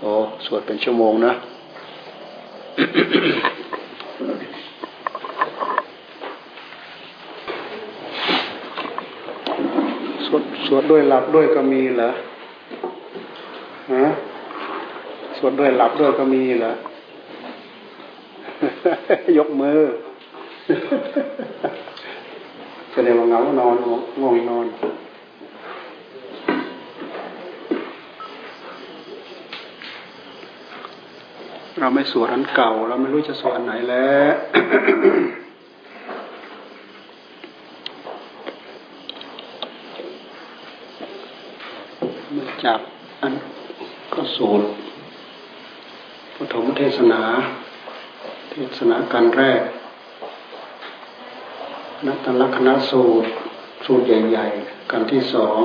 โอ้สวดเป็นชั่วโมงนะ สวดสวดด้วยหลับด้วยก็มีเหรอฮะสวดด้วยหลับด้วยก็มีเหรอยกมือแสดงว่าเงานอนง่วงนอน เราไม่สวดอันเก่า เราไม่รู้จะสวดอันไหนแล้วมาจากอันก็สูตรปฐมเทศนา เทศนาการแรก นัตตลกคณะสูตร สูตรใหญ่ๆ กันที่สอง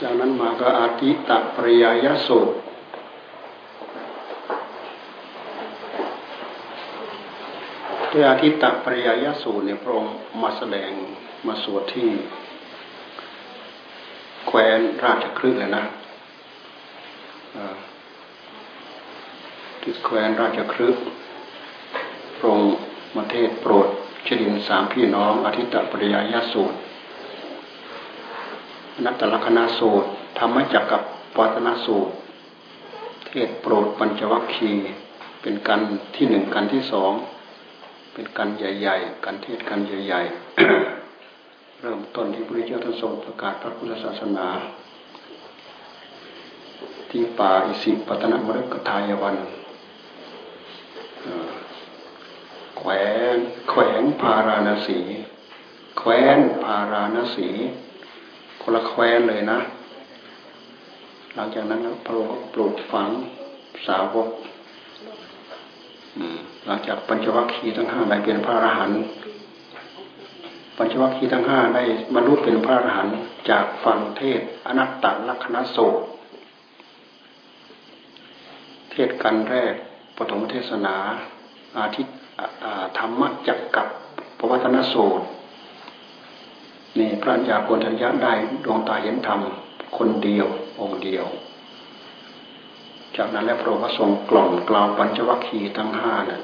จากนั้นมาก็อาติตะปริยายสูตร ที่อาทิตตปริยายสูตรเนี่ยพระองค์มาแสดงมาสวดที่ แคว้นราชคฤห์เลยนะที่แคว้นราชคฤห์พระองค์มาเทศโปรดชดินสามพี่น้องอาทิตตปริยายสูตรนัตตลกนาสูตรธรรมจักกับปัตนาสูตร เทศโปรดปัญจวัคคีย์เป็นกันที่หนึ่งกันที่สอง เป็นกันใหญ่ๆกันเทศกันใหญ่ๆ เริ่มต้นที่พระเจ้าท่านทรงประกาศพระพุทธศาสนา ที่ป่าอิสิปตนมฤกทายวันแขวงแขวงพาราณสี แขวนพาราณสี คนละแขวนเลยนะ หลังจากนั้นพระองค์ปลูกฝังสาวก หลังจากปัญจวัคคีย์ทั้งห้าได้เป็นพระอรหันต์ปัญจวัคคีย์ทั้งห้าได้บรรลุเป็นพระอรหันต์จากฟังเทศอนัตตลักษณโสเทศกันแรกปฐมเทศนา อาทิตธรรมจักกับปวัตนโสตนี่พระัญญาโกณทัญญาได้ดวงตาเห็นธรรมคนเดียวองค์เดียว จากนั้นแล้วพระองค์ก็ทรงกล่อมกล่าวปัญจวัคคีย์ทั้งห้าเนี่ย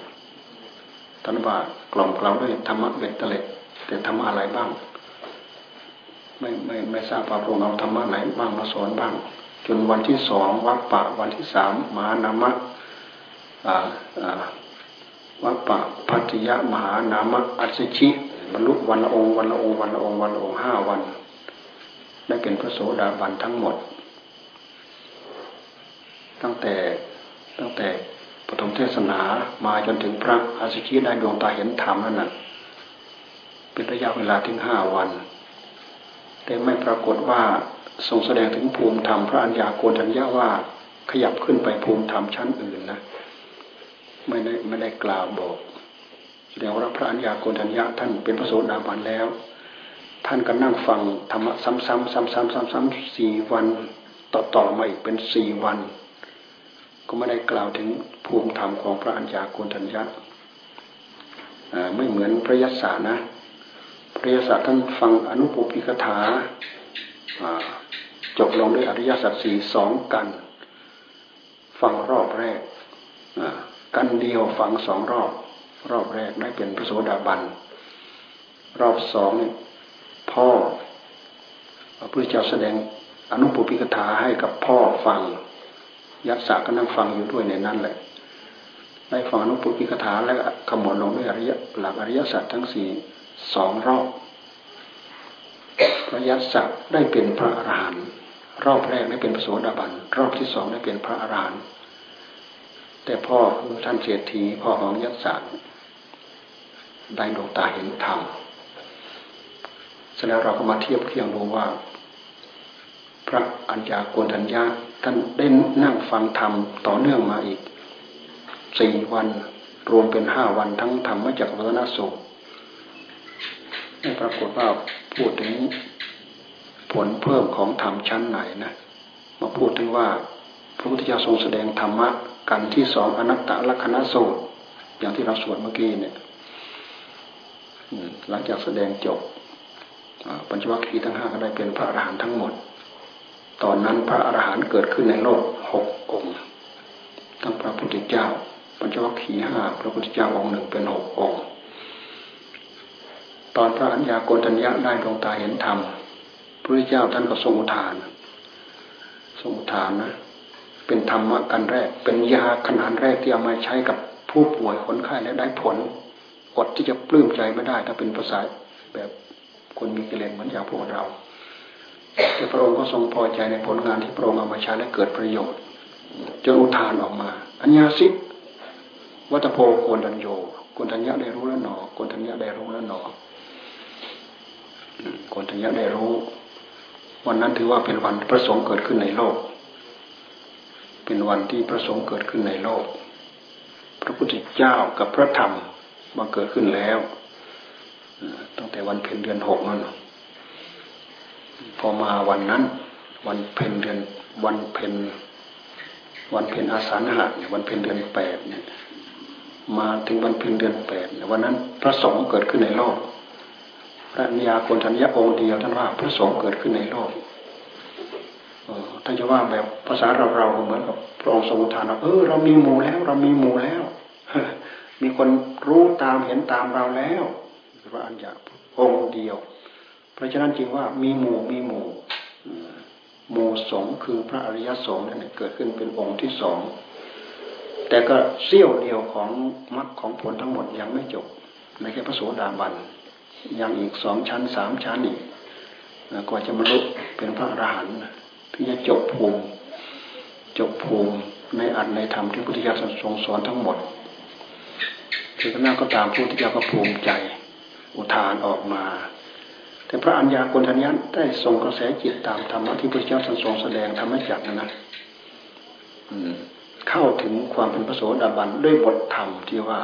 ท่านว่ากล่อมกล่าวด้วยธรรมะเบ็ดเตล็ดแต่ธรรมะอะไรบ้าง ไม่ไม่ไม่ทราบพระองค์เอาธรรมะไหนบ้างมาสอนบ้าง จนวันที่สองวัปปะ วันที่สามมานามะวัปปะพัทยะมหานามะอัศชิบรรลุวันละองค์วันละองค์วันละองค์วันละองค์ห้าวัน ได้เป็นพระโสดาบันทั้งหมด ตั้งแต่ตั้งแต่ปฐมเทศนามาจนถึงพระอาสิชีได้ดวงตาเห็นธรรมนั่นนะเป็นระยะเวลาถึงห้าวัน แต่ไม่ปรากฏว่าทรงแสดงถึงภูมิธรรมพระอัญญาโกณทัญญาว่าขยับขึ้นไปภูมิธรรมชั้นอื่นนะไม่ได้ไม่ได้กล่าวบอกแสดงว่าพระอัญญาโกณทัญญาท่านเป็นพระโสดาบันแล้ว ท่านก็นั่งฟังธรรมะซ้ำๆซ้ำๆซ้ำๆสี่วัน ต่อๆมาอีกเป็นสี่วัน ก็ไม่ได้กล่าวถึงภูมิธรรมของพระอัญญาโกณทัญญะไม่เหมือนพระยศานะพระยศาท่านฟังอนุปปิกถาจบลงด้วยอริยสัจสี่สองกัน ฟังรอบแรกกันเดียวฟังสองรอบ รอบแรกได้เป็นพระโสดาบัน รอบสองพ่อพระพุทธเจ้าแสดงอนุปปิกถาให้กับพ่อฟัง ยักษ์สาก็นั่งฟังอยู่ด้วยในนั้นแหละได้ฟังนุปุพิกถาแล้วขมวดลงด้วยอริยหลักอริยสัจทั้งสี่สองรอบพระยักษ์สักได้เป็นพระอรหันต์รอบแรกได้เป็นพระโสดาบันรอบที่สองได้เป็นพระอรหันต์แต่พ่อคือท่านเศรษฐีพ่อของยักษ์สักได้ดวงตาเห็นธรรมเสร็จแล้วเราก็มาเทียบเคียงดูว่า พระอัญญาโกณทัญญา ท่านได้นั่งฟังธรรมต่อเนื่องมาอีกสี่วัน รวมเป็นห้าวันทั้งธรรมจากวัฒนสุขไม่ปรากฏว่าพูดถึงผลเพิ่มของธรรมชั้นไหนนะมาพูดถึงว่า พระพุทธเจ้าทรงแสดงธรรมะกันที่สองอนัตตลักษณะสูตร อย่างที่เราสวดเมื่อกี้เนี่ยหลังจากแสดงจบปัญจวัคคีย์ทั้งห้าก็ได้เป็นพระอรหันต์ทั้งหมด ตอนนั้นพระอรหันต์เกิดขึ้นในโลกหกองค์ทั้งพระพุทธเจ้าปัญจวัคคีห้าพระพุทธเจ้าองค์หนึ่งเป็นหกองค์ตอนพระอัญญาโกณทัญญาได้ดวงตาเห็นธรรมพระเจ้าท่านก็ทรงอุทาน ทรงอุทานนะ เป็นธรรมะกันแรก เป็นยาขนาดแรกที่เอามาใช้กับผู้ป่วยคนไข้และได้ผลอดที่จะปลื้มใจไม่ได้ถ้าเป็นภาษาแบบคนมีกิเลสเหมือนอย่างพวกเรา แต่พระองค์ก็ทรงพอใจในผลงานที่พระองค์เอามาใช้และเกิดประโยชน์จนอุทานออกมา อัญญาสิวัตโพโกนัญโยโกนัญญาได้รู้แล้วหนอโกนัญญาได้รู้แล้วหนอโกนัญญาได้รู้ วันนั้นถือว่าเป็นวันพระสงฆ์เกิดขึ้นในโลก เป็นวันที่พระสงฆ์เกิดขึ้นในโลก พระพุทธเจ้ากับพระธรรมมาเกิดขึ้นแล้ว ตั้งแต่วันเพ็ญเดือนหกนั่น พอมาวันนั้น วันเพ็ญเดือนวันเพ็ญวันเพ็ญอาสาฬหะเนี่ยวันเพ็ญเดือนแปดเนี่ยมาถึงวันเพ็ญเดือนแปดวันนั้นพระสงฆ์เกิดขึ้นในโลก พระนิยาคนทัญญาองค์เดียวท่านว่า พระสงฆ์เกิดขึ้นในโลกท่านจะว่าแบบภาษาเราเราเหมือนกับพระองค์ทรงทานเราเออเรามีหมู่แล้ว เรามีหมู่แล้ว มีคนรู้ตามเห็นตามเราแล้วพระอัญญาองค์เดียว ราะฉะนั้นจึงว่ามีหมู่มีหมู่หมู่สงคือพระอริยสงฆ์นั่นเกิดขึ้นเป็นองค์ที่สองแต่ก็เสี้ยวเดียวของมรรคของผลทั้งหมดยังไม่จบในแค่พระโสดาบันยังอีกสองชั้นสามชั้นอีกกว่าจะบรรลุเป็นพระอรหันต์ที่จะจบภูมิจบภูมิในอัตในธรรมที่พุทธิยถาทรงสอนทั้งหมดคือหน้าก็ตามพุทธิยถาก็ภูมิใจ อุทานออกมา แต่พระอัญญาโกณทัญญาได้ทรงกระแสจิตตามธรรมะที่พระเจ้าทรงแสดงธรรมจักรนะนะเข้าถึงความเป็นพระโสดาบันด้วยบทธรรมที่ว่า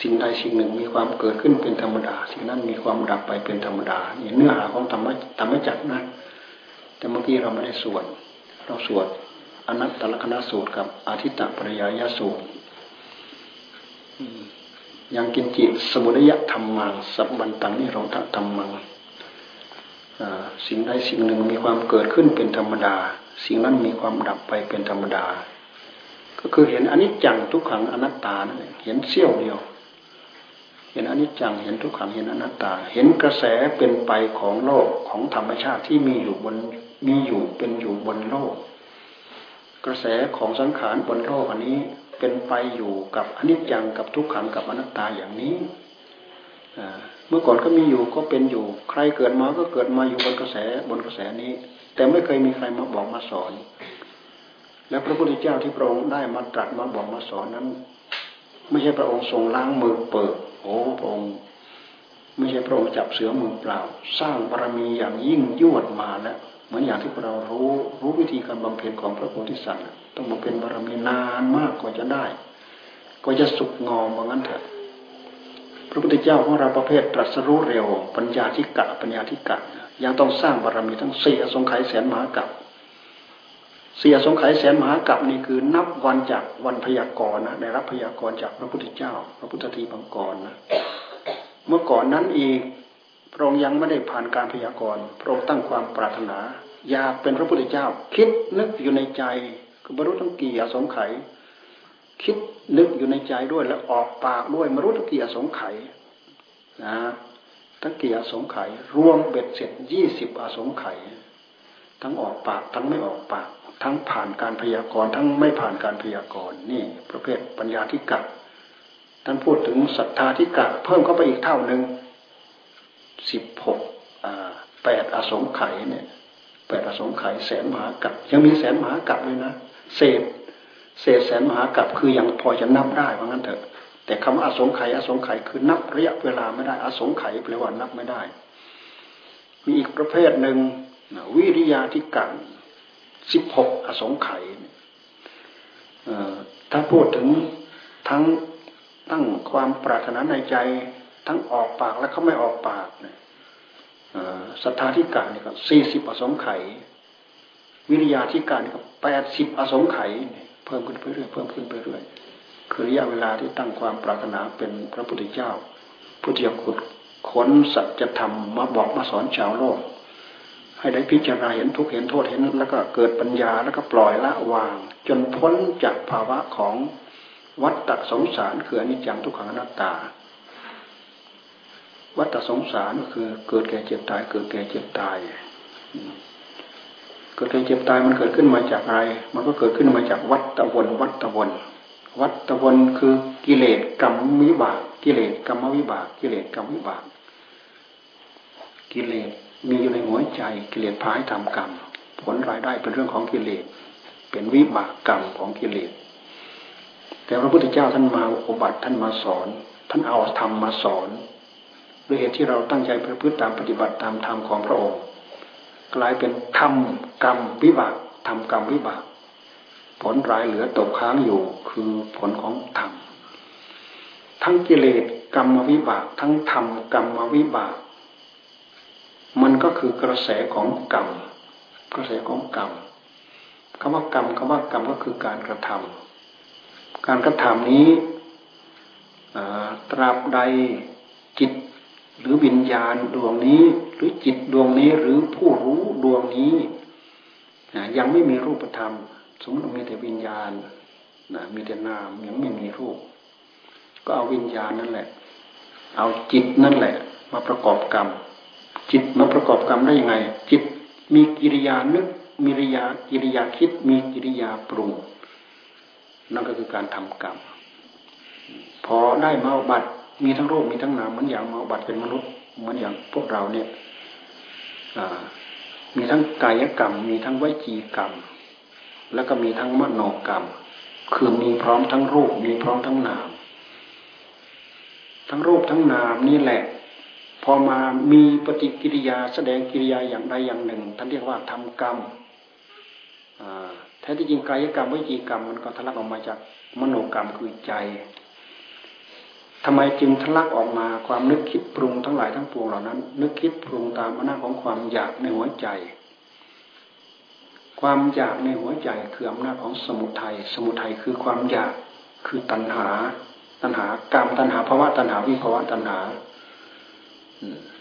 สิ่งใดสิ่งหนึ่งมีความเกิดขึ้นเป็นธรรมดา สิ่งนั้นมีความดับไปเป็นธรรมดานี่เนื้อหาของธรรมะธรรมจักรนะแต่เมื่อกี้เราไม่ได้สวดเราสวดอนัตตลกนสูตรกับอาทิตตปริยายสูตร ยังกินจิตสมุทัยธรรมังสับบันตังนิโรธธรรมังสิ่งใดสิ่งหนึ่งมีความเกิดขึ้นเป็นธรรมดา สิ่งนั้นมีความดับไปเป็นธรรมดา ก็คือเห็นอนิจจังทุกขังอนัตตานั่นเองเห็นเสี้ยวเดียว เห็นอนิจจังเห็นทุกขังเห็นอนัตตา เห็นกระแสเป็นไปของโลกของธรรมชาติที่มีอยู่บนมีอยู่เป็นอยู่บนโลก กระแสของสังขารบนโลกอันนี้ เป็นไปอยู่กับอนิจจังกับทุกขังกับอนัตตาอย่างนี้เมื่อก่อนก็มีอยู่ก็เป็นอยู่ ใครเกิดมาก็เกิดมาอยู่บนกระแสบนกระแสนี้ แต่ไม่เคยมีใครมาบอกมาสอน แล้วพระพุทธเจ้าที่พระองค์ได้มาตรัสมาบอกมาสอนนั้น ไม่ใช่พระองค์ทรงล้างมือเปิดโอ้พระองค์ไม่ใช่พระองค์จับเสือมือเปล่า สร้างบารมีอย่างยิ่งยวดมาแล้ว เหมือนอย่างที่เรารู้รู้วิธีการบำเพ็ญของพระโพธิสัตว์ต้องมาเป็นบารมีนานมากกว่าจะได้ก็จะสุกงอมว่างั้นเถอะพระพุทธเจ้าของเราประเภทตรัสรู้เร็ว ปัญญาธิกะปัญญาธิกะยังต้องสร้างบารมีทั้งสี่อสงไขยแสนมหากัปเสียสงไขยแสนมหากัปนี่คือนับวันจากวันพยากรณ์นะได้รับพยากรณ์จากพระพุทธเจ้า พระพุทธทีบังกรนะเมื่อก่อนนั้นอีก ระองค์ยังไม่ได้ผ่านการพยากรณ์พระองค์ตั้งความปรารถนา อยากเป็นพระพุทธเจ้า คิดนึกอยู่ในใจบรรลุทั้งกี่อสงไขยคิดนึกอยู่ในใจด้วยแล้วออกปากด้วยมรุทั้งกี่อสงไขยนะทั้งกี่อสงไขยรวมเบ็ดเสร็จยี่สิบอสงไขยทั้งออกปากทั้งไม่ออกปาก ทั้งผ่านการพยากรณ์ทั้งไม่ผ่านการพยากรณ์นี่ ประเภทปัญญาธิกะท่านพูดถึงศรัทธาธิกะเพิ่มเข้าไปอีกเท่าหนึ่ง สิบหกแปดอสงไขยเนี่ยแปดอสงไขยแสนมหากัปยังมีแสนมหากัปเลยนะเศษเศษแสนมหากับคือยังพอจะนับได้ว่างั้นเถอะแต่คำว่าอสงไขยอสงไขยคือนับระยะเวลาไม่ได้ อสงไขยแปลว่านับไม่ได้ มีอีกประเภทหนึ่งวิริยาธิกันสิบหกอสงไขยถ้าพูดถึงทั้งตั้งความปรารถนาในใจ ทั้งออกปากและเขาไม่ออกปากเนี่ยศรัทธาธิการนี่ก็สี่สิบอสงไขยวิริยาธิการนี่ก็แปดสิบอสงไขยเพิ่มขึ้นไปเรื่อยเพิ่มขึ้นไปเรื่อยคือระยะเวลาที่ตั้งความปรารถนาเป็นพระพุทธเจ้าพุทธิยขุดขนสัจธรรมมาบอกมาสอนชาวโลก ให้ได้พิจารณาเห็นทุกเห็นโทษเห็นแล้วก็เกิดปัญญาแล้วก็ปล่อยละวาง จนพ้นจากภาวะของวัฏฏสงสารคืออนิจจังทุกขังอนัตตา วัฏสงสารก็คือ เกิดแก่เจ็บตาย เกิดแก่เจ็บตาย เกิดแก่เจ็บตายมันเกิดขึ้นมาจากอะไร มันก็เกิดขึ้นมาจากวัฏวนวัฏวนวัฏวนคือกิเลสกรรมวิบาก กิเลสกรรมวิบาก กิเลสกรรมวิบาก กิเลสมีอยู่ในหัวใจ กิเลสพาให้ทำกรรม ผลรายได้เป็นเรื่องของกิเลส เป็นวิบากกรรมของกิเลส แต่พระพุทธเจ้าท่านมาอุบัติท่านมาสอน ท่านเอาธรรมมาสอน ด้วยเหตุที่เราตั้งใจประพฤติตามปฏิบัติตามธรรมของพระองค์ กลายเป็นธรรมกรรมวิบากธรรมกรรมวิบาก ผลรายเหลือตกค้างอยู่คือผลของธรรมทั้งกิเลสกรรมวิบาก ทั้งธรรมกรรมวิบาก มันก็คือกระแสของกรรมกระแสของกรรมคำว่ากรรมคำว่ากรรมก็คือการกระทำการกระทำนี้ตราบใดจิต หรือวิญญาณดวงนี้ หรือจิตดวงนี้หรือผู้รู้ดวงนี้ยังไม่มีรูปธรรม สมมติมีแต่วิญญาณมีแต่นามยังไม่มีรูป ก็เอาวิญญาณนั่นแหละ เอาจิตนั่นแหละ มาประกอบกรรม จิตมาประกอบกรรมได้ยังไง จิตมีกิริยานึกมีกิริยากิริยาคิดมีกิริยาปรุงนั่นก็คือการทำกรรม พอได้มาบัต มีทั้งรูปมีทั้งนามเหมือนอย่างมาบัตเป็นมนุษย์เหมือนอย่างพวกเราเนี่ยมีทั้งกายกรรม มีทั้งวจีกรรม แล้วก็มีทั้งมโนกรรม คือมีพร้อมทั้งรูป มีพร้อมทั้งนาม ทั้งรูปทั้งนามนี่แหละ พอมามีปฏิกิริยาแสดงกิริยาอย่างใดอย่างหนึ่งท่านเรียกว่าทำกรรมแท้ที่จริงกายกรรมวิจีกรรมมันก็ทะลักออกมาจากมโนกรรมคือใจ ทำไมจึงทะลักออกมาความนึกคิดปรุงทั้งหลายทั้งปวงเหล่านั้น นึกคิดปรุงตามอำนาจของความอยากในหัวใจ ความอยากในหัวใจคืออำนาจของสมุทัยสมุทัยคือความอยากคือตัณหา ตัณหากรรมตัณหาภาวะตัณหาวิภาวะตัณหา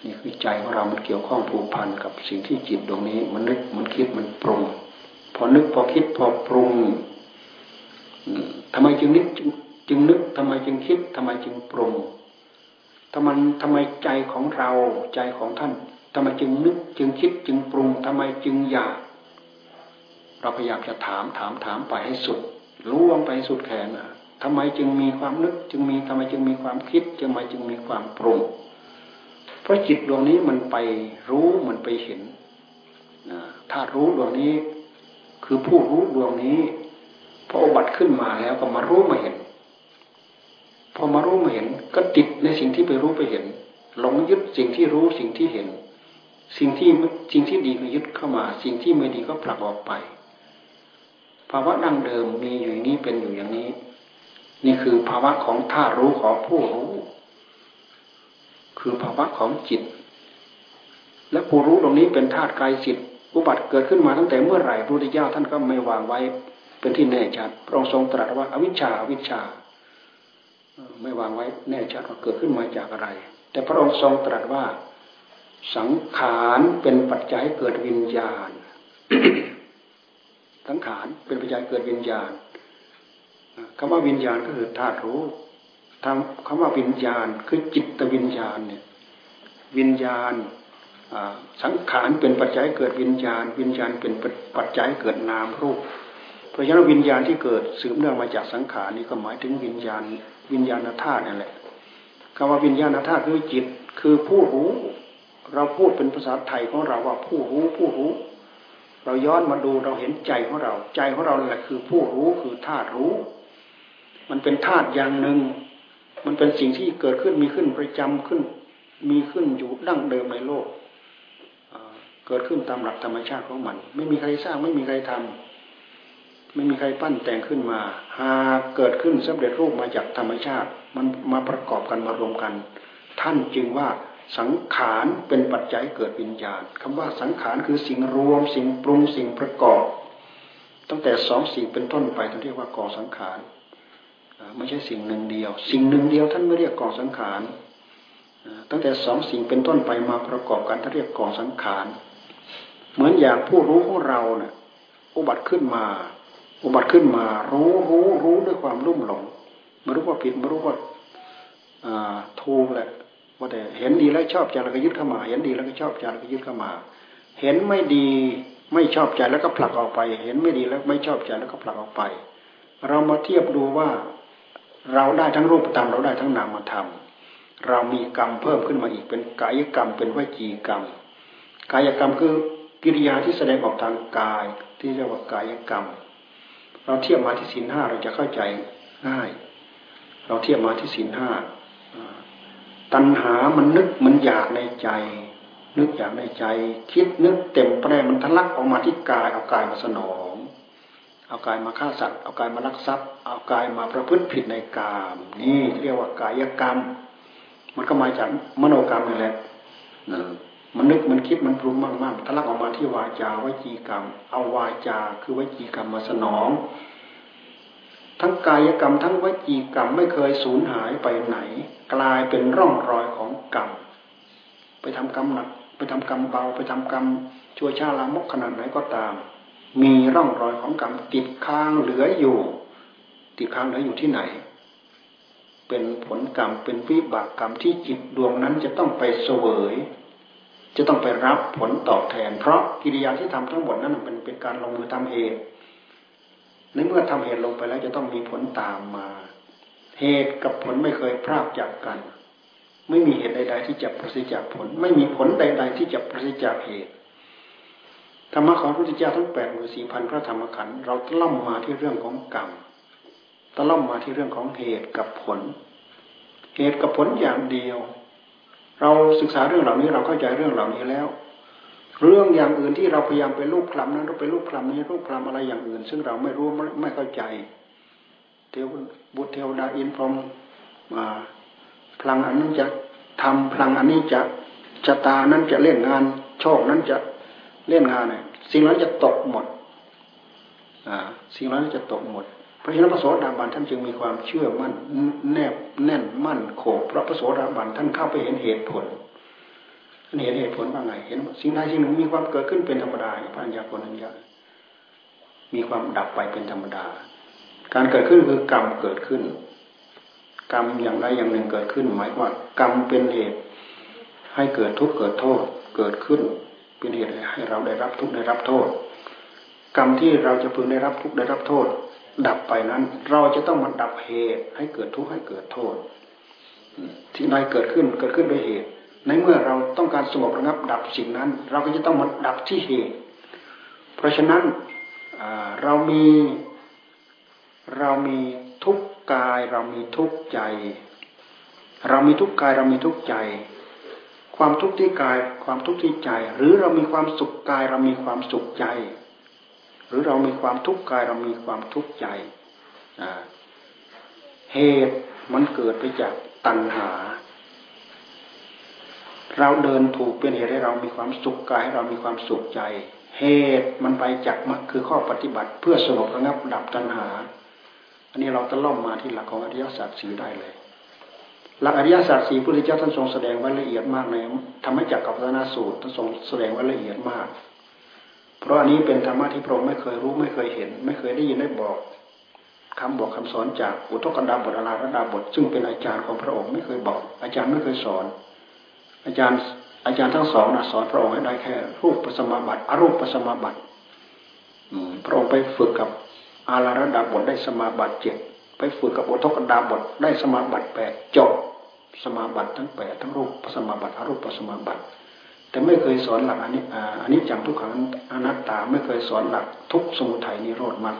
นี่คือใจของเรา มันเกี่ยวข้องผูกพันกับสิ่งที่จิตตรงนี้ มันนึกมันคิดมันปรุง พอนึกพอคิดพอปรุงทำไมจึงนึก จึงนึกทำไมจึงคิดทำไมจึงปรุงทำไมทำไมใจของเราใจของท่านทำไมจึงนึกจึงคิดจึงปรุงทำไมจึงอยาก เราพยายามจะถามถามถามไปให้สุดรู้ลงไปสุดแขนทำไมจึงมีความนึกจึงมีทำไมจึงมีความคิดทำไมจึงมีความปรุง เพราะจิตดวงนี้มันไปรู้มันไปเห็นถ้ารู้ดวงนี้ คือผู้รู้ดวงนี้พออบัติขึ้นมาแล้วก็มารู้มาเห็น พอมารู้มาเห็น ก็ติดในสิ่งที่ไปรู้ไปเห็นหลงยึดสิ่งที่รู้สิ่งที่เห็น สิ่งที่สิ่งที่ดีก็ยึดเข้ามา สิ่งที่ไม่ดีก็ผลักออกไป ภาวะดั้งเดิมมีอยู่อย่างนี้เป็นอยู่อย่างนี้ นี่คือภาวะของธารู้ของผู้รู้ คือภาวะของจิต และผู้รู้ตรงนี้เป็นธาตุกายจิตอุบัติเกิดขึ้นมาตั้งแต่เมื่อไหร่พระพุทธเจ้าท่านก็ไม่วางไว้เป็นที่แน่ชัดพระองค์ทรงตรัสว่าอวิชชาอวิชชา ไม่วางไว้แน่ชัดว่าเกิดขึ้นมาจากอะไร แต่พระองค์ทรงตรัสว่า สังขารเป็นปัจจัยเกิดวิญญาณ สังขารเป็นปัจจัยเกิดวิญญาณคำว่าวิญญาณก็คือธาตุรู้ทำคำว่าวิญญาณคือจิตวิญญาณเนี่ย วิญญาณสังขารเป็นปัจจัยเกิดวิญญาณ วิญญาณเป็นปัจจัยเกิดนามรูป ราะฉะนั้นวิญญาณที่เกิดสืบเนื่องมาจากสังขารนี้ก็หมายถึงวิญญาณวิญญาณธาตุนั่นแหละคำว่าวิญญาณธาตุคือจิต คือผู้รู้ เราพูดเป็นภาษาไทยของเราว่าผู้รู้ผู้รู้ เราย้อนมาดูเราเห็นใจของเรา ใจของเราแหละคือผู้รู้คือธาตุรู้ มันเป็นธาตุอย่างหนึ่ง มันเป็นสิ่งที่เกิดขึ้นมีขึ้นประจำขึ้น มีขึ้นอยู่ดั้งเดิมในโลกเกิดขึ้นตามหลักธรรมชาติของมัน ไม่มีใครสร้างไม่มีใครทำ ไม่มีใครปั้นแต่งขึ้นมา หากเกิดขึ้นสำเร็จรูปมาจากธรรมชาติ มันมาประกอบกันมารวมกัน ท่านจึงว่าสังขารเป็นปัจจัยเกิดวิญญาณคำว่าสังขารคือสิ่งรวม สิ่งปรุงสิ่งประกอบ ตั้งแต่สองสิ่งเป็นต้นไปท่านเรียกว่ากองสังขารไม่ใช่สิ่งหนึ่งเดียว สิ่งหนึ่งเดียวท่านไม่เรียกกองสังขารตั้งแต่สองสิ่งเป็นต้นไปมาประกอบกันท่านเรียกกองสังขาร เหมือนอย่างผู้รู้ของเราเนะ่ยอุบัติขึ้นมา อุบัติขึ้นมา รู้รู้รู้ด้วยความรุ่มหลงไม่รู้ว่าผิดไม่รู้ว่าถูกแหละว่าแต่เห็นดีแล้วชอบใจแล้วก็ยึดเข้ามา เห็นดีแล้วก็ชอบใจแล้วก็ยึดเข้ามา เห็นไม่ดีไม่ชอบใจแล้วก็ผลักออกไป เห็นไม่ดีแล้วไม่ชอบใจแล้วก็ผลักออกไป เรามาเทียบดูว่าเราได้ทั้งรูปธรรมเราได้ทั้งนามธรรมเรามีกรรมเพิ่มขึ้นมาอีกเป็นกายกรรมเป็นวจีกรรม กายกรรมคือกิริยาที่แสดงออกทางกายที่เรียกว่ากายกรรม เราเทียบมาที่ศีลห้าเราจะเข้าใจง่าย เราเทียบมาที่ศีลห้าตัณหามันนึกมันอยากในใจ นึกอยากในใจ คิดนึกเต็มแปรมันทะลักออกมาที่กายเอากายมาสนอง เอากายมาฆ่าสัตว์เอากายมาลักทรัพย์ เอากายมาประพฤติผิดในกามนี่เรียกว่ากายกรรม มันก็มาจากมโนกรรมนี่แหละนะ มันนึกมันคิดมันปรุงมากๆทะลักออกมาที่วาจาวจีกรรม เอาวาจาคือวจีกรรมมาสนอง ทั้งกายกรรมทั้งวจีกรรมไม่เคยสูญหายไปไหน กลายเป็นร่องรอยของกรรมไปทำกรรมหนักไปทำกรรมเบาไปทำกรรมชั่วช้าลามกขนาดไหนก็ตาม มีร่องรอยของกรรมติดค้างเหลืออยู่ ติดค้างเหลืออยู่ที่ไหน เป็นผลกรรมเป็นวิบากกรรมที่จิตดวงนั้นจะต้องไปเสวย จะต้องไปรับผลตอบแทน เพราะกิริยาที่ทำทั้งหมดนั้นเป็นเป็นการลงมือทำเหตุ ในเมื่อทำเหตุลงไปแล้วจะต้องมีผลตามมา เหตุกับผลไม่เคยพรากจากกัน ไม่มีเหตุใด ๆ ที่จะประสิทธิ์จากผล ไม่มีผลใด ๆ ที่จะประสิทธิ์จากเหตุธรรมะของพระพุทธเจ้าทั้งแปดหมื่นสี่พันพระธรรมขันธ์เราตล่ำมมาที่เรื่องของกรรมตล่อมมาที่เรื่องของเหตุกับผล เหตุกับผลอย่างเดียว เราศึกษาเรื่องเหล่านี้เราเข้าใจเรื่องเหล่านี้แล้ว เรื่องอย่างอื่นที่เราพยายามไปรูปคลำนั้นเราไปรูปคลำนี้รูปคลำอะไรอย่างอื่น ซึ่งเราไม่รู้ไม่เข้าใจ เทวบุตรเทวดาอินพรหมมาพลังอันนั้นจะทำพลังอันนี้จะชะตานั้นจะเล่นงานโชคนั้นจะเล่นงานเนี่ยสิ่งนั้นจะตกหมด อ่า สิ่งนั้นจะตกหมด ราะฉะนั้นพระโสดาบันท่านจึงมีความเชื่อมั่นแนบแน่นมั่นโขเพราะพระโสดาบันท่านเข้าไปเห็นเหตุผลเห็นเหตุผลว่าไงเห็นสิ่งใดสิ่งหนึ่งมีความเกิดขึ้นเป็นธรรมดาพระัญญาโกนัญญามีความดับไปเป็นธรรมดา การเกิดขึ้นคือกรรมเกิดขึ้น กรรมอย่างใดอย่างหนึ่งเกิดขึ้น หมายว่ากรรมเป็นเหตุ ให้เกิดทุกข์เกิดโทษเกิดขึ้น เป็นเหตุให้เราได้รับทุกข์ได้รับโทษ กรรมที่เราจะพึงได้รับทุกข์ได้รับโทษ ดับไปนั้น เราจะต้องมาดับเหตุ ให้เกิดทุกข์ให้เกิดโทษที่ใดเกิดขึ้นเกิดขึ้นด้วยเหตุ ในเมื่อเราต้องการสงบระงับ ดับสิ่งนั้น เราก็จะต้องมาดับที่เหตุ เพราะฉะนั้นเรามีเรามีทุกกายเรามีทุกใจ เรามีทุกกายเรามีทุกใจ ความทุกข์ที่กายความทุกข์ที่ใจ หรือเรามีความสุขกายเรามีความสุขใจ หรือเรามีความทุกข์กายเรามีความทุกข์ใจเหตุมันเกิดไปจากตัณหา เราเดินถูกเป็นเหตุให้เรามีความสุขกายให้เรามีความสุขใจ เหตุมันไปจากมรรคคือข้อปฏิบัติ เพื่อสงบระงับดับตัณหา อันนี้เราตะล่อมมาที่หลักของอริยสัจสีได้เลย หลักอริยสัจสีพระพุทธเจ้าท่านทรงแสดงไว้ละเอียดมากในทำให้จักกับพระนาสูตรท่านทรงแสดงไว้ละเอียดมาก เพราะอันนี้เป็นธรรมะที่พระองค์ไม่เคยรู้ไม่เคยเห็น ไม่เคยได้ยินได้บอกคำบอกคำสอนจากอุทกดาบทอาราระดาบท ซึ่งเป็นอาจารย์ของพระองค์ไม่เคยบอก อาจารย์ไม่เคยสอน อาจารย์อาจารย์ทั้งสองนะสอนพระองค์ให้ได้แค่ รูปปัสมาบัติอรูปปัสมาบัติพระองค์ไปฝึกกับอาราระดาบทได้สมาบัติเจ็ดไปฝึกกับอุทกดาบทได้สมาบัติแปดจบสมาบัติทั้งแปดทั้งรูปปัสมาบัติอรูปปัสมาบัติ แต่ไม่เคยสอนหลักอันนี้อันนี้จังทุกขังอนัตตาไม่เคยสอนหลักทุกสมุทัยนิโรธมรรค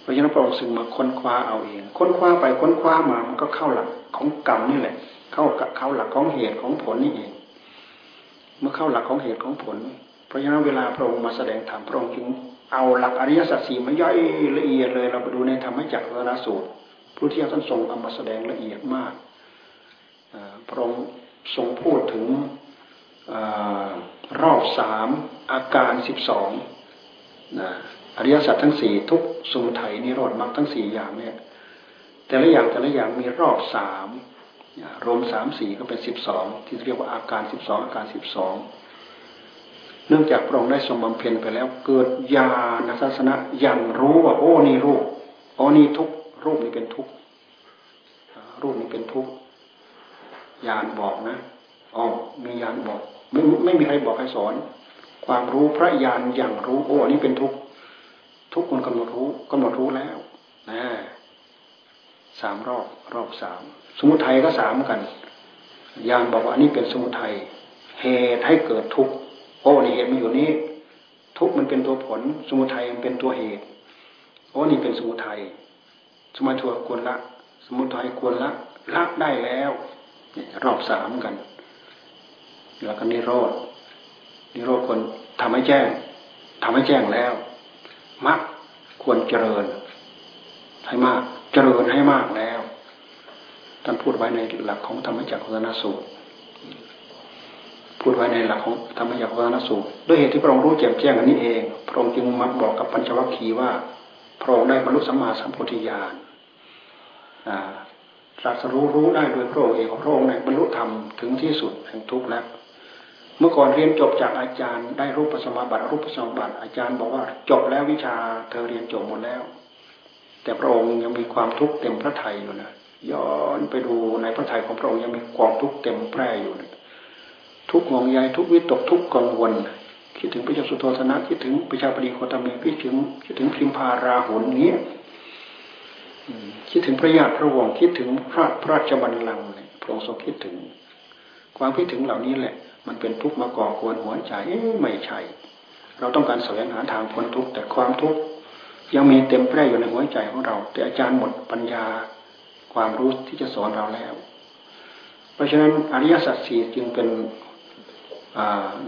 เพราะฉะนั้นพระองค์ซึ่งมาค้นคว้าเอาเอง ค้นคว้าไปค้นคว้ามามันก็เข้าหลักของกรรมนี่แหละ เข้าเข้าหลักของเหตุของผลนี่เอง เมื่อเข้าหลักของเหตุของผล เพราะฉะนั้นเวลาพระองค์มาแสดงธรรมพระองค์จึงเอาหลักอริยสัจสี่มาย่อยละเอียดเลย เราไปดูในธรรมจักรวรสูตรผู้ที่ท่านทรงเอามาแสดงละเอียดมากพระองค์ทรงพูดถึง รอบสามอาการสิบสองนะอริยสัจทั้งสี่ทุกสมุทัยนิโรธมรรคทั้งสี่อย่างเนี่ย แต่ละอย่างแต่ละอย่างมีรอบสามรวมสามสี่ก็เป็นสิบสองที่เรียกว่าอาการสิบสองอาการสิบสองเนื่องจากพระองค์ได้ทรงบำเพ็ญไปแล้ว เกิดญาณทัศนะยังรู้ว่าโอ้นี่รูปโอ้นี่ทุกรูปนี้เป็นทุกรูปนี้เป็นทุกญาณบอกนะอ๋อมีญาณบอก ไม่ไม่มีใครบอกใครสอน ความรู้พระญาณอย่างรู้โอ้นี่เป็นทุกทุกคนกำหนดรู้กำหนดรู้แล้วนะสามรอบรอบสามสมุทัยก็สามกันญาณบอกว่าอันนี้เป็นสมุทัยเหตุให้เกิดทุกข์โอ้นี่เหตุมันอยู่นี้ ทุกข์มันเป็นตัวผล สมุทัยมันเป็นตัวเหตุโอ้นี่เป็นสมุทัยสมุทัยควรละ สมุทัยควรละละได้แล้วรอบสามกัน แล้วก็นิโรธนิโรธควรทำให้แจ้งทำให้แจ้งแล้วมักควรเจริญ ให้มาก เจริญให้มากแล้วท่านพูดไว้ในหลักของธรรมจักรวัฒนสูตร พูดไว้ในหลักของธรรมจักรวัฒนสูตร ด้วยเหตุที่พระองค์รู้แจ่มแจ้งอันนี้เอง พระองค์จึงมาบอกกับปัญจวัคคีย์ว่า พระองค์ได้บรรลุสัมมาสัมพุทธญาณตรัสรู้รู้ได้โดยพระองค์เองพระองค์ในบรรลุธรรมถึงที่สุดแห่งทุกข์แล้ว เมื่อก่อนเรียนจบจากอาจารย์ ได้รูปปัสมาบัติรูปปัสมาบัติอาจารย์บอกว่าจบแล้ววิชาเธอเรียนจบหมดแล้ว แต่พระองค์ยังมีความทุกข์เต็มพระทัยอยู่นะย้อนไปดูในพระทัยของพระองค์ยังมีกองทุกข์เต็มแพร่อยู่นะทุกห่วงใยทุกวิตกทุกกังวลคิดถึงพระเจ้าสุโธธนะคิดถึงพระชาบดีโคตมีคิดถึงคิดถึงพิมพาราหุนเงี้ยคิดถึงพระญาติพระวงศ์คิดถึงพระพระราชบัลลังก์พระองค์ทรงคิดถึง ความคิดถึงเหล่านี้แหละ มันเป็นทุกข์มาก่อควรหัวใจไม่ใช่ เราต้องการแสวงหาทางพ้นทุกข์แต่ความทุกข์ยังมีเต็มแพร่อยู่ในหัวใจของเรา แต่อาจารย์หมดปัญญาความรู้ที่จะสอนเราแล้ว เพราะฉะนั้นอริยสัจสี่จึงเป็น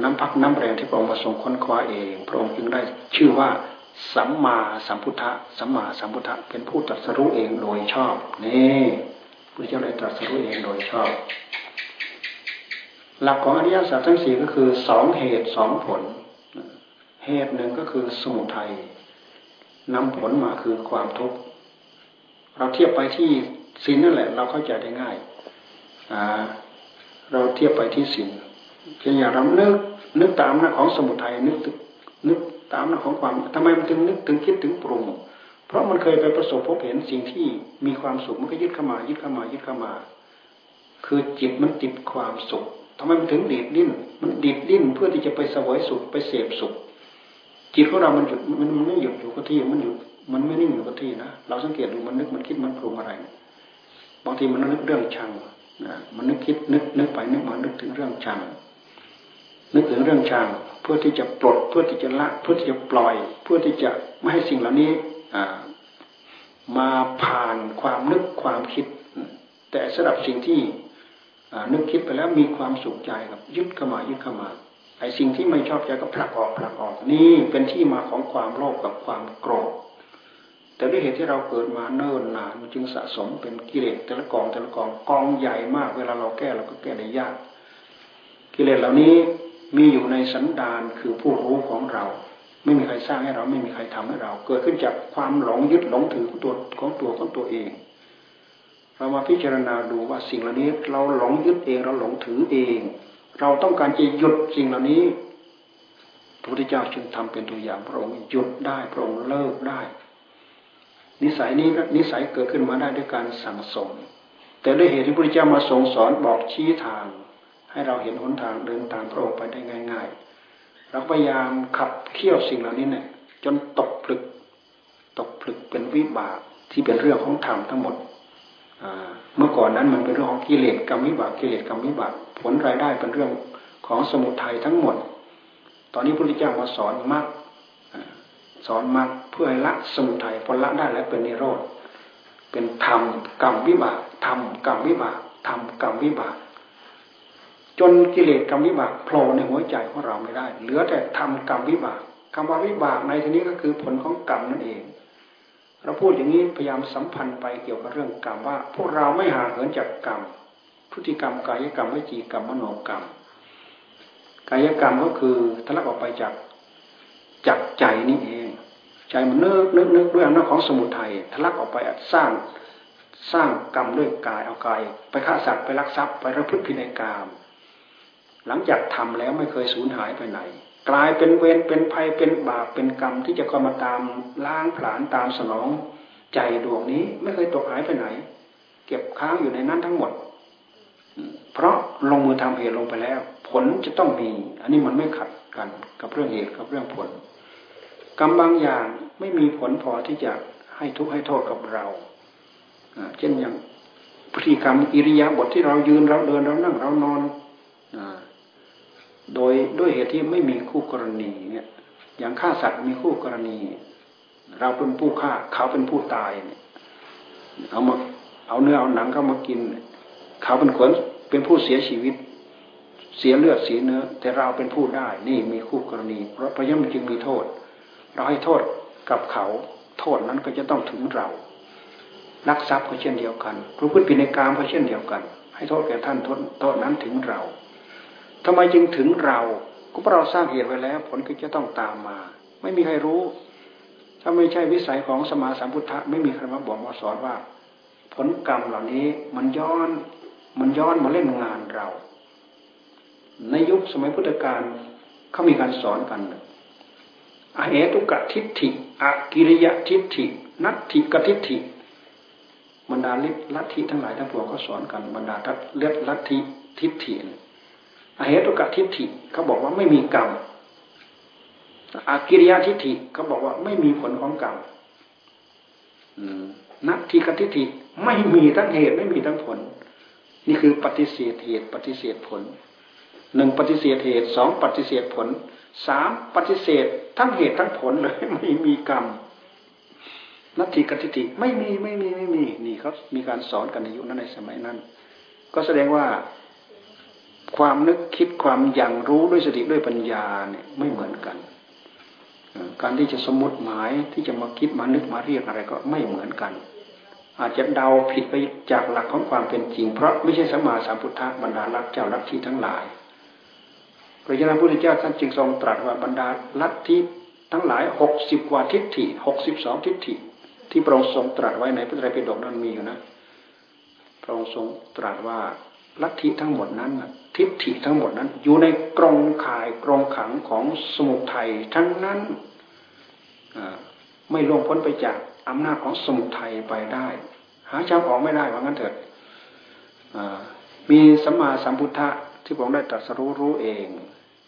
น้ำพักน้ำแรงที่พระองค์มาทรงค้นคว้าเอง พระองค์จึงได้ชื่อว่าสัมมาสัมพุทธะสัมมาสัมพุทธะเป็นผู้ตรัสรู้เองโดยชอบนี่พระเจ้าได้ตรัสรู้เองโดยชอบ หลักของอริยสัจทั้งสี่ก็คือสองเหตุสองผล เหตุหนึ่งก็คือสมุทัยนำผลมาคือความทุกข์เราเทียบไปที่ศีลนั่นแหละ เราเข้าใจได้ง่ายเราเทียบไปที่ศีลเช่นอย่างเรานึกนึกตามหน้าของสมุทัยนึกนึกตามหน้าของความทำไมมันถึงนึกถึงคิดถึงปรุง เพราะมันเคยไปประสบพบเห็นสิ่งที่มีความสุขมันก็ยึดเข้ามายึดเข้ามายึดเข้ามา คือจิตมันติดความสุข ทำไมมันถึงดีดดิ้น มันดีดดิ้นเพื่อที่จะไปสวยสุขไปเสพสุข จิตของเรามันหยุดมันมันไม่หยุดอยู่กับที่มันหยุดมันไม่นิ่งอยู่กับที่นะเราสังเกตดูมันนึกมันคิดมันปรุงอะไร บางทีมันนึกเรื่องชังนะมันนึกคิดนึกนึกไปนึกมานึกถึงเรื่องชังนึกถึงเรื่องชังเพื่อที่จะปลดเพื่อที่จะละ เพื่อที่จะปล่อย เพื่อที่จะไม่ให้สิ่งเหล่านี้มาผ่านความนึกความคิด แต่สำหรับสิ่งที่ นึกคิดไปแล้วมีความสุขใจกับยึดเข้ามายึดเข้ามาไอ้สิ่งที่ไม่ชอบใจก็ผลักออกผลักออกนี่เป็นที่มาของความโลภกับความโกรธแต่ด้วยเหตุที่เราเกิดมาเนิ่นนานมันจึงสะสมเป็นกิเลสแต่ละกองแต่ละกองกองใหญ่มาก เวลาเราแก้เราก็แก้ได้ยาก กิเลสเหล่านี้มีอยู่ในสันดานคือผู้รู้ของเรา ไม่มีใครสร้างให้เราไม่มีใครทำให้เรา เกิดขึ้นจากความหลงยึดหลงถือของตัวของตัวของตัวเอง เรามาพิจารณาดูว่าสิ่งเหล่านี้เราหลงยึดเองเราหลงถือเอง เราต้องการจะหยุดสิ่งเหล่านี้พระพุทธเจ้าจึงทำเป็นตัวอย่างพระองค์หยุดได้พระองค์เลิกได้ นิสัยนี้นิสัยเกิดขึ้นมาได้ด้วยการสั่งสม แต่ด้วยเหตุที่พระพุทธเจ้ามาทรงสอนบอกชี้ทาง ให้เราเห็นหนทางเดินตามพระองค์ไปได้ง่าย ๆ เราพยายามขับเคี่ยวสิ่งเหล่านี้เนี่ยจนตกผลึก ตกผลึกเป็นวิบากที่เป็นเรื่องของธรรมทั้งหมด เมื่อก่อนนั้นมันเป็นเรื่องของกิเลสกรรมวิบากกิเลสกรรมวิบากผลรายได้เป็นเรื่องของสมุทัยทั้งหมด ตอนนี้พระพุทธเจ้ามาสอนมากสอนมาเพื่อให้ละสมุทัยพอละได้แล้วเป็นนิโรธ เป็นธรรมกรรมวิบากธรรมกรรมวิบากธรรมกรรมวิบาก จนกิเลสกรรมวิบากโผล่ในหัวใจของเราไม่ได้ เหลือแต่ธรรมกรรมวิบากคำว่าวิบากในที่นี้ก็คือผลของกรรมนั่นเอง เราพูดอย่างนี้พยายามสัมพันธ์ไปเกี่ยวกับเรื่องกรรมว่า พวกเราไม่ห่างเหินจากกรรมพฤติกรรมกายกรรมวิจีกรรมมโนกรรม กายกรรมก็คือทะลักออกไปจากจากใจนี่เอง ใจมันนึกนึกนึกด้วยอำนาจของสมุทัยทะลักออกไปสร้างสร้างกรรมด้วยกายเอากาย ไปฆ่าสัตว์ไปลักทรัพย์ไประพฤติผิดในกรรมหลังจากทำแล้วไม่เคยสูญหายไปไหน กลายเป็นเวรเป็นภัยเป็นบาปเป็นกรรมที่จะเข้ามาตามล้างผลาญตามสนองใจดวงนี้ไม่เคยตกหายไปไหน เก็บค้างอยู่ในนั้นทั้งหมด เพราะลงมือทำเหตุลงไปแล้ว ผลจะต้องมี อันนี้มันไม่ขัดกันกับเรื่องเหตุกับเรื่องผล กรรมบางอย่างไม่มีผลพอที่จะให้ทุกข์ให้โทษกับเราเช่นอย่างพฤติกรรมอิริยาบถที่เรายืนเราเดินเรานั่งเรานอน โดยด้วยเหตุที่ไม่มีคู่กรณีเนี่ยอย่างฆ่าสัตว์มีคู่กรณี เราเป็นผู้ฆ่าเขาเป็นผู้ตายเนี่ยเอามาเอาเนื้อเอาหนังเข้ามากิน เขาเป็นคนเป็นผู้เสียชีวิต เสียเลือดเสียเนื้อ แต่เราเป็นผู้ได้ นี่มีคู่กรณี เพราะพยมจึงมีโทษ เราให้โทษกับเขา โทษนั้นก็จะต้องถึงเราลักทรัพย์ก็เช่นเดียวกันรู้พฤติในกามก็เช่นเดียวกัน ให้โทษแก่ท่านโทษนั้นถึงเรา ทำไมจึงถึงเราก็เพราะเราสร้างเหตุไว้แล้ว ผลก็จะต้องตามมา ไม่มีใครรู้ ถ้าไม่ใช่วิสัยของสมาสัมพุทธะไม่มีใครมาบอกมาสอนว่า ผลกรรมเหล่านี้มันย้อน มันย้อนมาเล่นงานเรา ในยุคสมัยพุทธกาลเขามีการสอนกันอเหตุกะทิฏฐิอกิริยะทิฏฐิ นัตถิกทิฏฐิบรรดาลิลัทธิทั้งหลายทั้งปวงก็สอนกันบรรดาเลือดลัทธิทิฏฐิ อเหตุกะทิฏฐิเขาบอกว่าไม่มีกรรมอากิริยะทิฏฐิเขาบอกว่าไม่มีผลของกรรมนัตถิกทิฏฐิไม่มีทั้งเหตุไม่มีทั้งผล นี่คือปฏิเสธเหตุ ปฏิเสธผลหนึ่งปฏิเสธเหตุสองปฏิเสธผลสามปฏิเสธทั้งเหตุทั้งผลเลยไม่มีกรรมนัตถิกติติไม่มีไม่มีไม่มี นี่เขามีการสอนกันในยุคนั้นในสมัยนั้น ก็แสดงว่า ความนึกคิดความอย่างรู้ด้วยสติด้วยปัญญาเนี่ยไม่เหมือนกัน การที่จะสมมติหมายที่จะมาคิดมานึกมาเรียกอะไรก็ไม่เหมือนกัน อาจจะเดาผิดไปจากหลักของความเป็นจริง เพราะไม่ใช่สมาสามพุทธะบรรดาลักเจ้าลัทธิทั้งหลายพระเจ้าพุทธเจ้าท่านจึงทรงตรัสว่าบรรดาลัทธิทั้งหลายหกสิบกว่าทิฏฐิหกสิบสองทิฏฐิ ที่พระองค์ทรงตรัสไว้ในพระไตรปิฎกนั้นมีอยู่นะพระองค์ทรงตรัสว่า ลัทธิทั้งหมดนั้นทิฏฐิทั้งหมดนั้น อยู่ในกรงข่ายกรงขังของสมุทัยทั้งนั้นไม่ล่วงพ้นไปจากอำนาจของสมุทัยไปได้ หาเจ้าออกไม่ได้ว่างั้นเถิดมีสัมมาสัมพุทธะที่ผมได้ตรัสรู้รู้เอง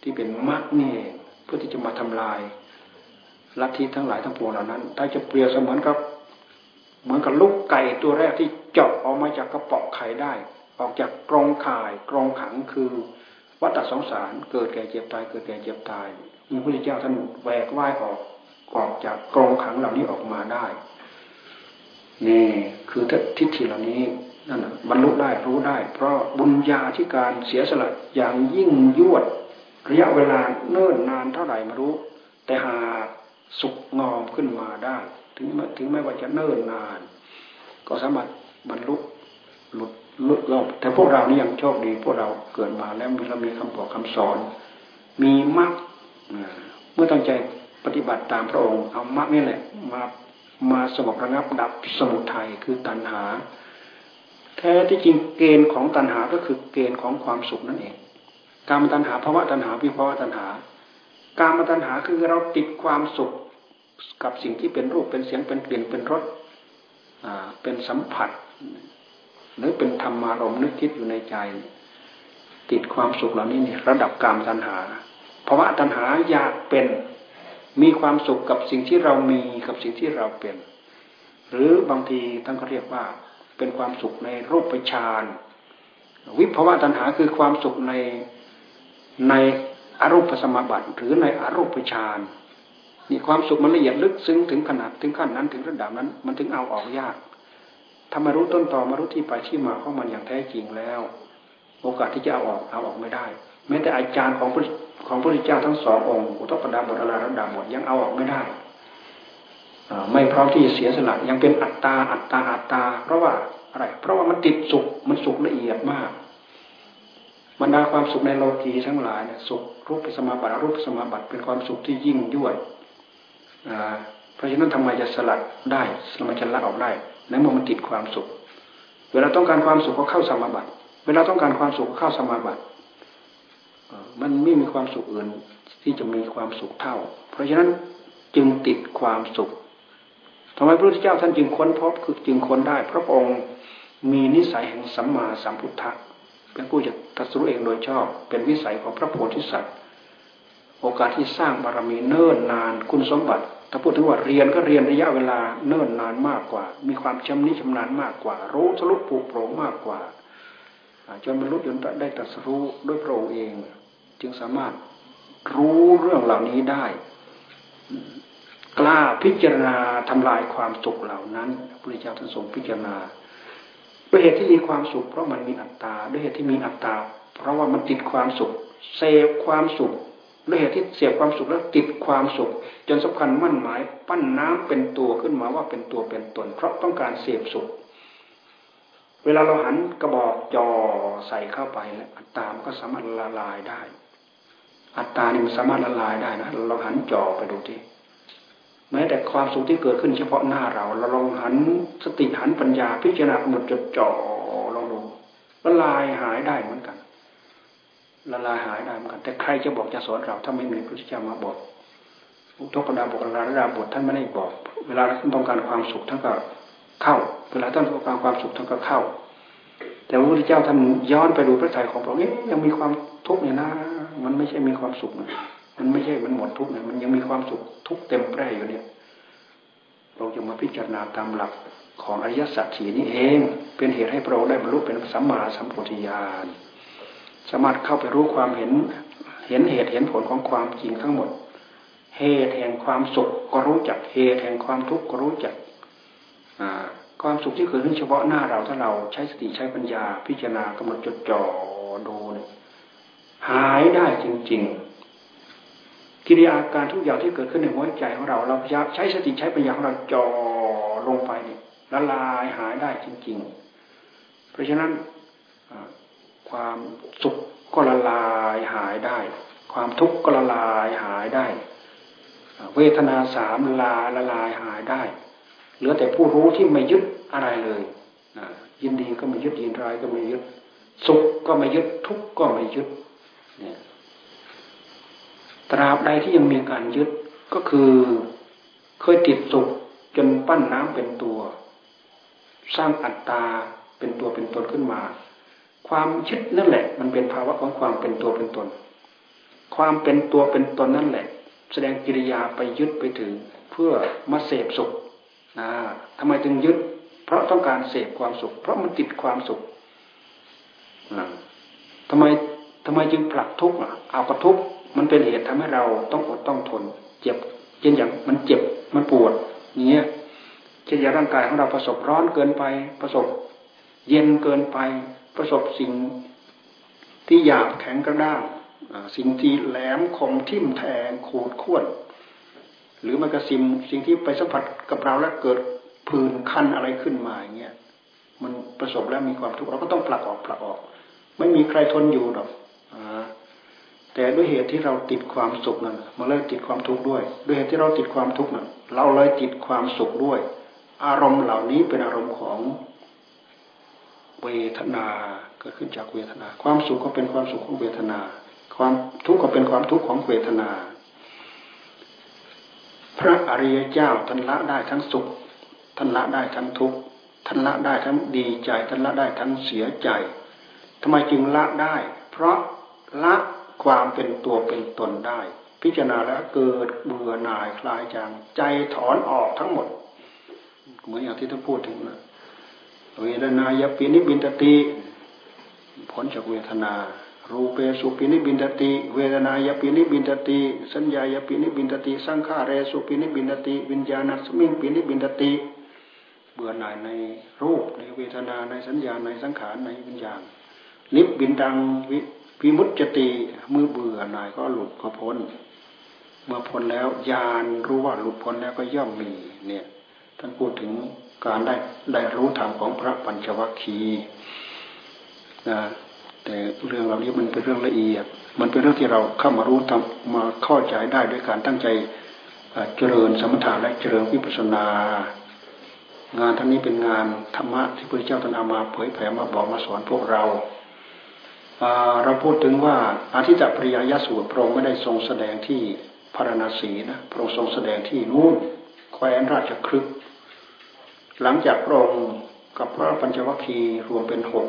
ที่เป็นมรรคนี่เองเพื่อที่จะมาทำลายลัทธิทั้งหลายทั้งปวงเหล่านั้น ถ้าจะเปรียบเสมือนกับเหมือนกับลูกไก่ตัวแรกที่เจาะออกมาจากกระป๋องไข่ได้ ออกจากกรงข่ายกรงขังคือวัฏสงสารเกิดแก่เจ็บตายเกิดแก่เจ็บตายมีพระพุทธเจ้าท่านแหวกว่ายออกออกจากกรงขังเหล่านี้ออกมาได้นี่คือทิฏฐิเหล่านี้นั่นบรรลุได้รู้ได้ เพราะบุญญาที่การเสียสละอย่างยิ่งยวดระยะเวลาเนิ่นนานเท่าไหร่มารู้ แต่หาสุกงอมขึ้นมาได้ ถึงถึงแม้ว่าจะเนิ่นนาน ก็สามารถบรรลุหลุด ลุดรอบแต่พวกเรานี่ยังโชคดี พวกเราเกิดมาแล้วเรามีคำบอกคำสอน มีมรรคเมื่อตั้งใจปฏิบัติตามพระองค์เอามรรคนี่แหละมามาสงบระงับดับสมุทัยคือตัณหา แท้ที่จริงเกณฑ์ของตัณหาก็คือเกณฑ์ของความสุขนั่นเองการมตัณหาภาวะตัณหาวิภาวะตัณหา การมตัณหาคือเราติดความสุขกับสิ่งที่เป็นรูปเป็นเสียงเป็นกลิ่นเป็นรสเป็นสัมผัส หรือเป็นธรรมารมณ์นึกคิดอยู่ในใจ ติดความสุขเหล่านี้นี่ระดับกามตัณหาภาวะตัณหาอยากเป็น มีความสุขกับสิ่งที่เรามีกับสิ่งที่เราเป็น หรือบางทีท่านก็เรียกว่า เป็นความสุขในรูปฌานวิภาวะตัณหาคือความสุขในในอรูปสมบัติหรือในอรูปฌานนี่ความสุขมันละเอียดลึกซึ้งถึงขนาดถึงขั้นนั้นถึงระดับนั้น มันถึงเอาออกยาก ถ้ามารู้ต้นตอมารู้ที่ไปที่มาของมันอย่างแท้จริงแล้ว โอกาสที่จะเอาออกเอาออกไม่ได้ แม้แต่อาจารย์ของของพระพุทธเจ้าทั้งสององค์อุตปดาบทอลาระดาบทยังเอาออกไม่ได้ไม่พร้อมที่จะเสียสละยังเป็นอัตตาอัตตาอัตตา เพราะว่าอะไร เพราะว่ามันติดสุขมันสุขละเอียดมากบรรดาความสุขในโลกีทั้งหลายเนี่ยสุขรูปสมาบัติรูปสมาบัติเป็นความสุขที่ยิ่งยวดเพราะฉะนั้นทำไมจะสลัดได้ทำไมจะละออกได้ ในเมื่อมันติดความสุข เวลาต้องการความสุขก็เข้าสมาบัติ เวลาต้องการความสุขก็เข้าสมาบัติมันไม่มีความสุขอื่นที่จะมีความสุขเท่า เพราะฉะนั้นจึงติดความสุขทำไมพระพุทธเจ้าท่านจึงค้นพบคือจึงค้นได้ พระองค์มีนิสัยแห่งสัมมาสัมพุทธะเป็นผู้จะตรัสรู้เองโดยชอบ เป็นวิสัยของพระโพธิสัตว์ โอกาสที่สร้างบารมีเนิ่นนานคุณสมบัติ ถ้าพูดถึงว่าเรียนก็เรียนระยะเวลาเนิ่นนานมากกว่า มีความชำนิชำนาญมากกว่า รู้ทะลุปูโปร่งมากกว่าจนบรรลุจนได้ตรัสรู้ด้วยพระองค์เอง จึงสามารถรู้เรื่องเหล่านี้ได้ กล้าพิจารณาทำลายความสุขเหล่านั้นพระพุทธเจ้าท่านทรงพิจารณาด้วยเหตุที่มีความสุขเพราะมันมีอัตตาด้วยเหตุที่มีอัตตาเพราะว่ามันติดความสุขเสพความสุข ด้วยเหตุที่เสพความสุขแล้วติดความสุข จนสำคัญมั่นหมาย ปั้นน้ำเป็นตัวขึ้นมาว่าเป็นตัวเป็นตน เพราะต้องการเสพสุข เวลาเราหันกระบอกจอใส่เข้าไปแล้วอัตตามันก็สามารถละลายได้ อัตตานี่มันสามารถละลายได้นะเราหันจอไปดูที่แม้แต่ความสุขที่เกิดขึ้นเฉพาะหน้าเรา เราลองหันสติหันปัญญาพิจารณาหนดจดจ่อลองดูละลายหายได้เหมือน ละลายหายได้เหมือนกันแต่ใครจะบอกจะสอนเราถ้าไม่มีพระพุทธเจ้ามาบอกอุทกดาบอกลาดาบทท่านไม่ได้บอก เวลาท่านต้องการความสุขท่านก็เข้า เวลาท่านต้องการความสุขท่านก็เข้า แต่พระพุทธเจ้าท่านย้อนไปดูพระทัยของพระองค์ยังมีความทุกข์เนี่ยนะ มันไม่ใช่มีความสุขนะมันไม่ใช่มันหมดทุกข์เนี่ยมันยังมีความสุขทุกเต็มแปร่อยู่เนี่ย เราจะมาพิจารณาตามหลักของอริยสัจสี่นี้เอง เป็นเหตุให้เราได้บรรลุเป็นสัมมาสัมพุทธญาณ สามารถเข้าไปรู้ความเห็น เห็นเหตุเห็นผลของความจริงทั้งหมด เหตุแห่งความสุขก็รู้จัก เหตุแห่งความทุกข์ก็รู้จักความสุขที่เกิดขึ้นเฉพาะหน้าเราถ้าเราใช้สติใช้ปัญญา พิจารณากำหนดจดจ่อดูเนี่ยหายได้จริง ๆ กิริยาการทุกอย่างที่เกิดขึ้นในหัวใจของเรา เราพยายามใช้สติใช้ปัญญาของเราจ่อลงไปเนี่ยละลายหายได้จริง ๆ เพราะฉะนั้น ความสุขก็ละลายหายได้ ความทุกข์ก็ละลายหายได้ เวทนาสามลาละลายหายได้ เหลือแต่ผู้รู้ที่ไม่ยึดอะไรเลยยินดีก็ไม่ยึดยินร้ายก็ไม่ยึด สุขก็ไม่ยึดทุกข์ก็ไม่ยึดเนี่ยตราบใดที่ยังมีการยึดก็คือเคยติดสุขจนปั้นน้ำเป็นตัว สร้างอัตตาเป็นตัวเป็นตนขึ้นมา ความยึดนั่นแหละ มันเป็นภาวะของความเป็นตัวเป็นตน ความเป็นตัวเป็นตนนั่นแหละ แสดงกิริยาไปยึดไปถึงเพื่อมาเสพสุขนะทำไมจึงยึด เพราะต้องการเสพความสุข เพราะมันติดความสุขทำไมทำไมจึงผลักทุกข์เอากระทุกข์มันเป็นเหตุทำให้เราต้องอดต้องทน เจ็บเช่นอย่างมันเจ็บมันปวดเงี้ยเช่นอย่างร่างกายของเราประสบร้อนเกินไปประสบ เย็นเกินไป ประสบสิ่งที่หยาบแข็งกระด้างสิ่งที่แหลมคมทิ่มแทงขูดข่วนหรือมันกระสิมสิ่งที่ไปสัมผัสกับเราแล้วเกิดผื่นคันอะไรขึ้นมาอย่างเงี้ยมันประสบแล้วมีความทุกข์เราก็ต้องผลักออกผลักออก ไม่มีใครทนอยู่หรอกแต่ด้วยเหตุที่เราติดความสุขนั้นมันเลยติดความทุกข์ด้วย ด้วยเหตุที่เราติดความทุกข์นั้นเราเลยติดความสุขด้วย อารมณ์เหล่านี้เป็นอารมณ์ของ เวทนาเกิดขึ้นจากเวทนา ความสุขก็เป็นความสุขของเวทนา ความทุกข์ก็เป็นความทุกข์ของเวทนา พระอริยเจ้าท่านละได้ทั้งสุขท่านละได้ทั้งทุกข์ท่านละได้ทั้งดีใจท่านละได้ทั้งเสียใจทำไมจึงละได้ เพราะละความเป็นตัวเป็นตนได้ พิจารณาแล้วเกิดเบื่อหน่ายคลายจางใจถอนออกทั้งหมด เหมือนอย่างที่ท่านพูดถึงนะ เวทนายปินิบินตติผลจากเวทนา รูเปสุปินิบินตติ เวทนายปินิบินตติ สัญญายปินิบินตติ สังขาเรสุปินิบินตติ วิญญาณสมิงปินิบินตติ เบื่อหน่ายในรูปในเวทนาในสัญญาในสังขารในวิญญาณนิบบินดังวิพิมุตจติเมื่อเบื่อหน่ายก็หลุดก็พ้น เมื่อพ้นแล้วญาณรู้ว่าหลุดพ้นแล้วก็ย่อมมีเนี่ยท่านพูดถึง การได้ได้รู้ธรรมของพระปัญจวัคคีย์นะแต่เรื่องเหล่านี้มันเป็นเรื่องละเอียด มันเป็นเรื่องที่เราเข้ามารู้ทำมาเข้าใจได้ด้วยการตั้งใจเจริญสมถะและเจริญวิปัสสนา งานทั้งนี้เป็นงานธรรมะที่พระเจ้าท่านเอามาเผยแผ่มาบอกมาสอนพวกเราเราพูดถึงว่าอาทิตตปริยยสูตรพระองค์ไม่ได้ทรงแสดงที่พารณสีนะพระองค์ทรงแสดงที่นู่นแคว้นราชครึก หลังจากพระองค์กับพระปัญจวัคคีย์รวมเป็นหก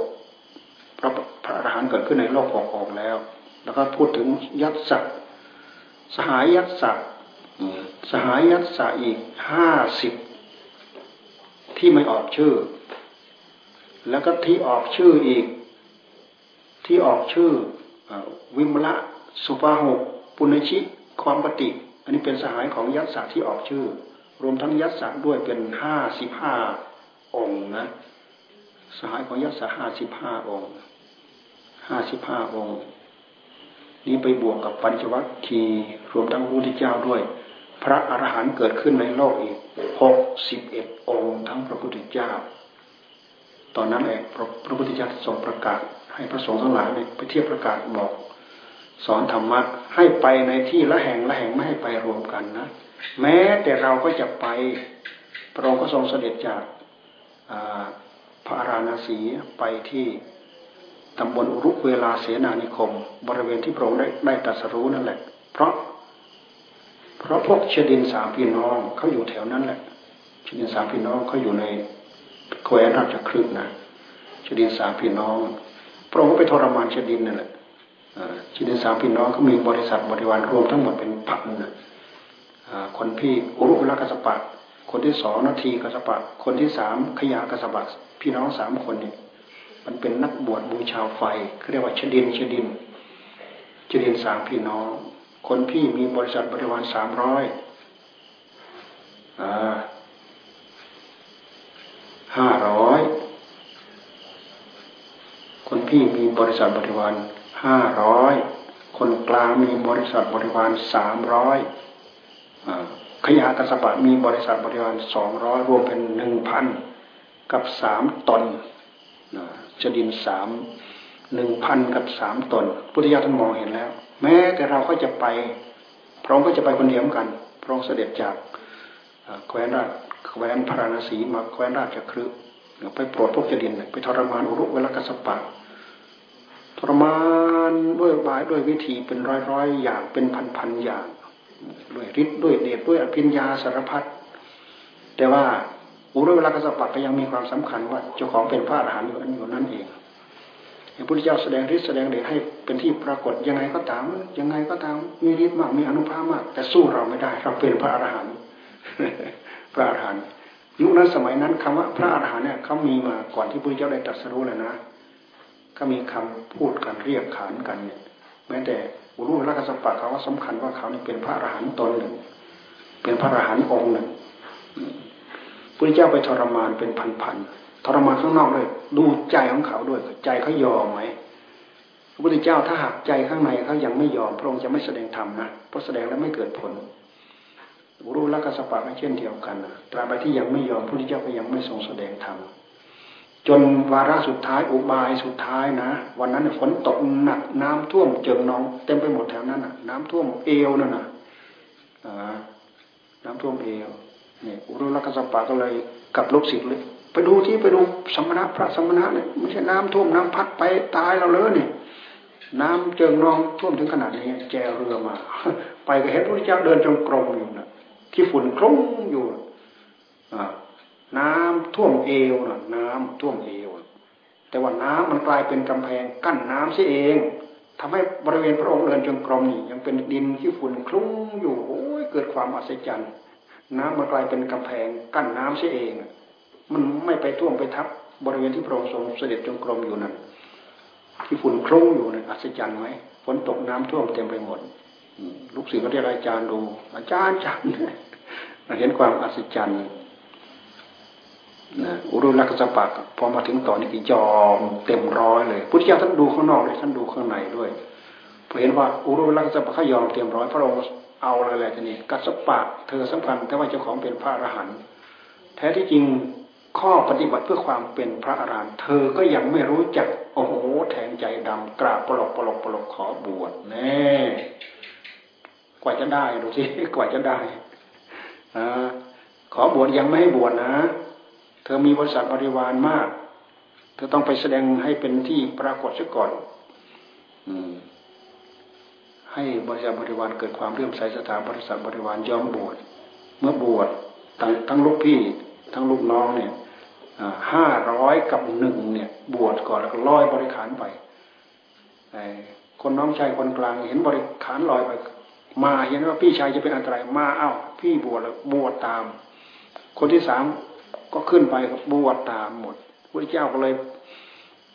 พระพระอรหันต์เกิดขึ้นในโลกหกองแล้ว แล้วก็พูดถึงยัตสักสหายยัตสักสหายยัตสัอีกห้าสิบที่ไม่ออกชื่อ แล้วก็ที่ออกชื่ออีก ที่ออกชื่อวิมละสุภาหกปุณชิความปฏิ อันนี้เป็นสหายของยัตสักที่ออกชื่อ รวมทั้งยัตสักด้วยเป็นห้าสิบห้าองค์นะสหายของยัตสักห้าสิบห้าองค์ห้าสิบห้าองค์ นี้ไปบวกกับปัญจวัคคีรวมทั้งพระพุทธเจ้าด้วย พระอรหันต์เกิดขึ้นในโลกอีกหกสิบเอ็ดองค์ทั้งพระพุทธเจ้า ตอนนั้นเองพระพุทธเจ้าทรงประกาศ ให้พระสงฆ์ทั้งหลายไปเทียบประกาศบอก สอนธรรมะให้ไปในที่ละแห่งละแห่งไม่ให้ไปรวมกันนะ แม้แต่เราก็จะไป พระองค์ก็ทรงเสด็จจากพระอาราณสีไปที่ตำบลอุรุเวลาเสนานิคม บริเวณที่พระองค์ได้ได้ตรัสรู้นั่นแหละ เพราะ เพราะพวกเชดินสามพี่น้องเขาอยู่แถวนั้นแหละเชดินสามพี่น้องเขาอยู่ในแคว้นราชครึกนะเชดินสามพี่น้อง พระองค์ก็ไปทรมานเชดินนั่นแหละเชดินสามพี่น้องเขามีบริษัทบริวารรวมทั้งหมดเป็นพันนะ คนพี่อุรุเวลกัสปะ คนที่สองนาทีกัสปะ คนที่สามขยากัสปะ พี่น้องสามคนนี่มันเป็นนักบวชบูชาไฟเขาเรียกว่าชดินชดินชดินสามพี่น้อง คนพี่มีบริษัทบริวารสามร้อยห้าร้อยคนพี่มีบริษัทบริวารห้าร้อยคนกลางมีบริษัทบริวารสามร้อย ขยะกสปะมีบริษัทบริวารสองร้อยรวมเป็นหนึ่งพันกับสามตนจะดินสามหนึ่งพันกับสามตน พุทธิยถานมองเห็นแล้ว แม้แต่เราก็จะไป พระองค์ก็จะไปคนเดียวกัน พระองค์เสด็จจากแคว้นราชแคว้นพระราณสีมาแคว้นราชครึไปโปรดพวกจดินไปทรมานอุรุเวลกัสปะทรมานด้วยบายด้วยวิธีเป็นร้อยร้อยอย่างเป็นพันพันอย่าง ด้วยฤทธิ์ด้วยเดชด้วยอภิญญาสารพัดแต่ว่าอุรุเวลากสปัตก็ยังมีความสำคัญว่าเจ้าของเป็นพระอรหันต์อยู่อยู่นั่นเองพระพุทธเจ้าแสดงฤทธิ์แสดงเดชให้เป็นที่ปรากฏยังไงก็ตาม ยังไงก็ตามมีฤทธิ์มากมีอนุภาพมาก แต่สู้เราไม่ได้ เราเป็นพระอรหันต์พระอรหันต์ยุคนั้นสมัยนั้นคำว่าพระอรหันต์เนี่ยเขามีมาก่อนที่พระพุทธเจ้าได้ตรัสรู้เลยนะก็มีคำพูดกันเรียกขานกันเนี่ย แม้แต่อุรุเวลากสปัตเขาว่าสำคัญว่าเขานี่เป็นพระอรหันต์ตนหนึ่ง เป็นพระอรหันต์องค์หนึ่งพุทธเจ้าไปทรมานเป็นพันๆทรมานข้างนอกเลยดูใจของเขาด้วย ใจเขายอมไหมพระพุทธเจ้าถ้าหากใจข้างในเขายังไม่ยอมพระองค์จะไม่แสดงธรรมนะเพราะแสดงแล้วไม่เกิดผลรู้ลักษปะก็เช่นเดียวกันนะตราบใดที่ยังไม่ยอมพระพุทธเจ้าก็ยังไม่ทรงแสดงธรรม จนวาระสุดท้ายอุบายสุดท้ายนะ วันนั้นฝนตกหนักน้ำท่วมเจิงนอง เต็มไปหมดแถวนั้นนะน้ำท่วมเอวนั่นนะน้ำท่วมเอวเนี่ยอุรุลักษปะก็เลยกับลูกศิษย์เลย ไปดูที่ไปดูสมณะพระสมณะเนี่ยไม่ใช่น้ำท่วมน้ำพัดไปตายเราเลยเนี่ยน้ำเจิงนองท่วมถึงขนาดนี้แจเรือมา ไปก็เห็นพระเจ้าเดินจงกรมอยู่นะที่ฝุ่นคลุ้งอยู่อ่า น้ำท่วมเอวนะน้ำท่วมเอว แต่ว่าน้ำมันกลายเป็นกำแพงกั้นน้ำเสียเองทำให้บริเวณพระองค์เดินจงกรมนี่ยังเป็นดินที่ฝุ่นคลุ้งอยู่โอ้ยเกิดความอัศจรรย์ น้ำมันกลายเป็นกำแพงกั้นน้ำเสียเอง มันไม่ไปท่วมไปทับบริเวณที่พระองค์ทรงเสด็จจงกรมอยู่นั่นที่ฝุ่นคลุ้งอยู่นั่นอัศจรรย์ไหมฝนตกน้ำท่วมเต็มไปหมดลูกศิษย์ก็เรียกอาจารย์ดู อาจารย์จันเห็นความอัศจรรย์ นะอุรุลักษปักพอมาถึงต่อนนี้ก็ยอมเต็มร้อยเลยพุทธเจ้าท่านดูข้างนอกเลยท่านดูข้างในด้วยพอเห็นว่าอุรุลักษปักเขายอมเต็มร้อยพระองค์เอาเลยแหละทีนี้กัสปะเธอสำคัญแต่ว่าเจ้าของเป็นพระอรหันต์แท้ที่จริงข้อปฏิบัติเพื่อความเป็นพระอรหันต์เธอก็ยังไม่รู้จักโอ้โหแทงใจดำกราบปลอกปลอกปลกขอบวชแน่กว่าจะได้ดูสิกว่าจะได้อขอบวชยังไม่ให้บวชนะ เธอมีบริษัทบริวารมาก เธอต้องไปแสดงให้เป็นที่ปรากฏซะก่อน อืม ให้บริษัทบริวารเกิดความเรื่อมใสสถาบริษัทบริวารยอมบวชเมื่อบวชทั้งทั้งลูกพี่ ทั้งลูกน้องเนี่ยห้าร้อยกับหนึ่งเนี่ย บวชก่อนแล้วก็ลอยบริขารไปคนน้องชายคนกลางเห็นบริขารลอยไป มาเห็นว่าพี่ชายจะเป็นอันตรายมาเอ้า พี่บวชแล้วบวชตาม คนที่สาม ก็ขึ้นไปกับบวชตามหมดพระเจ้าก็เลย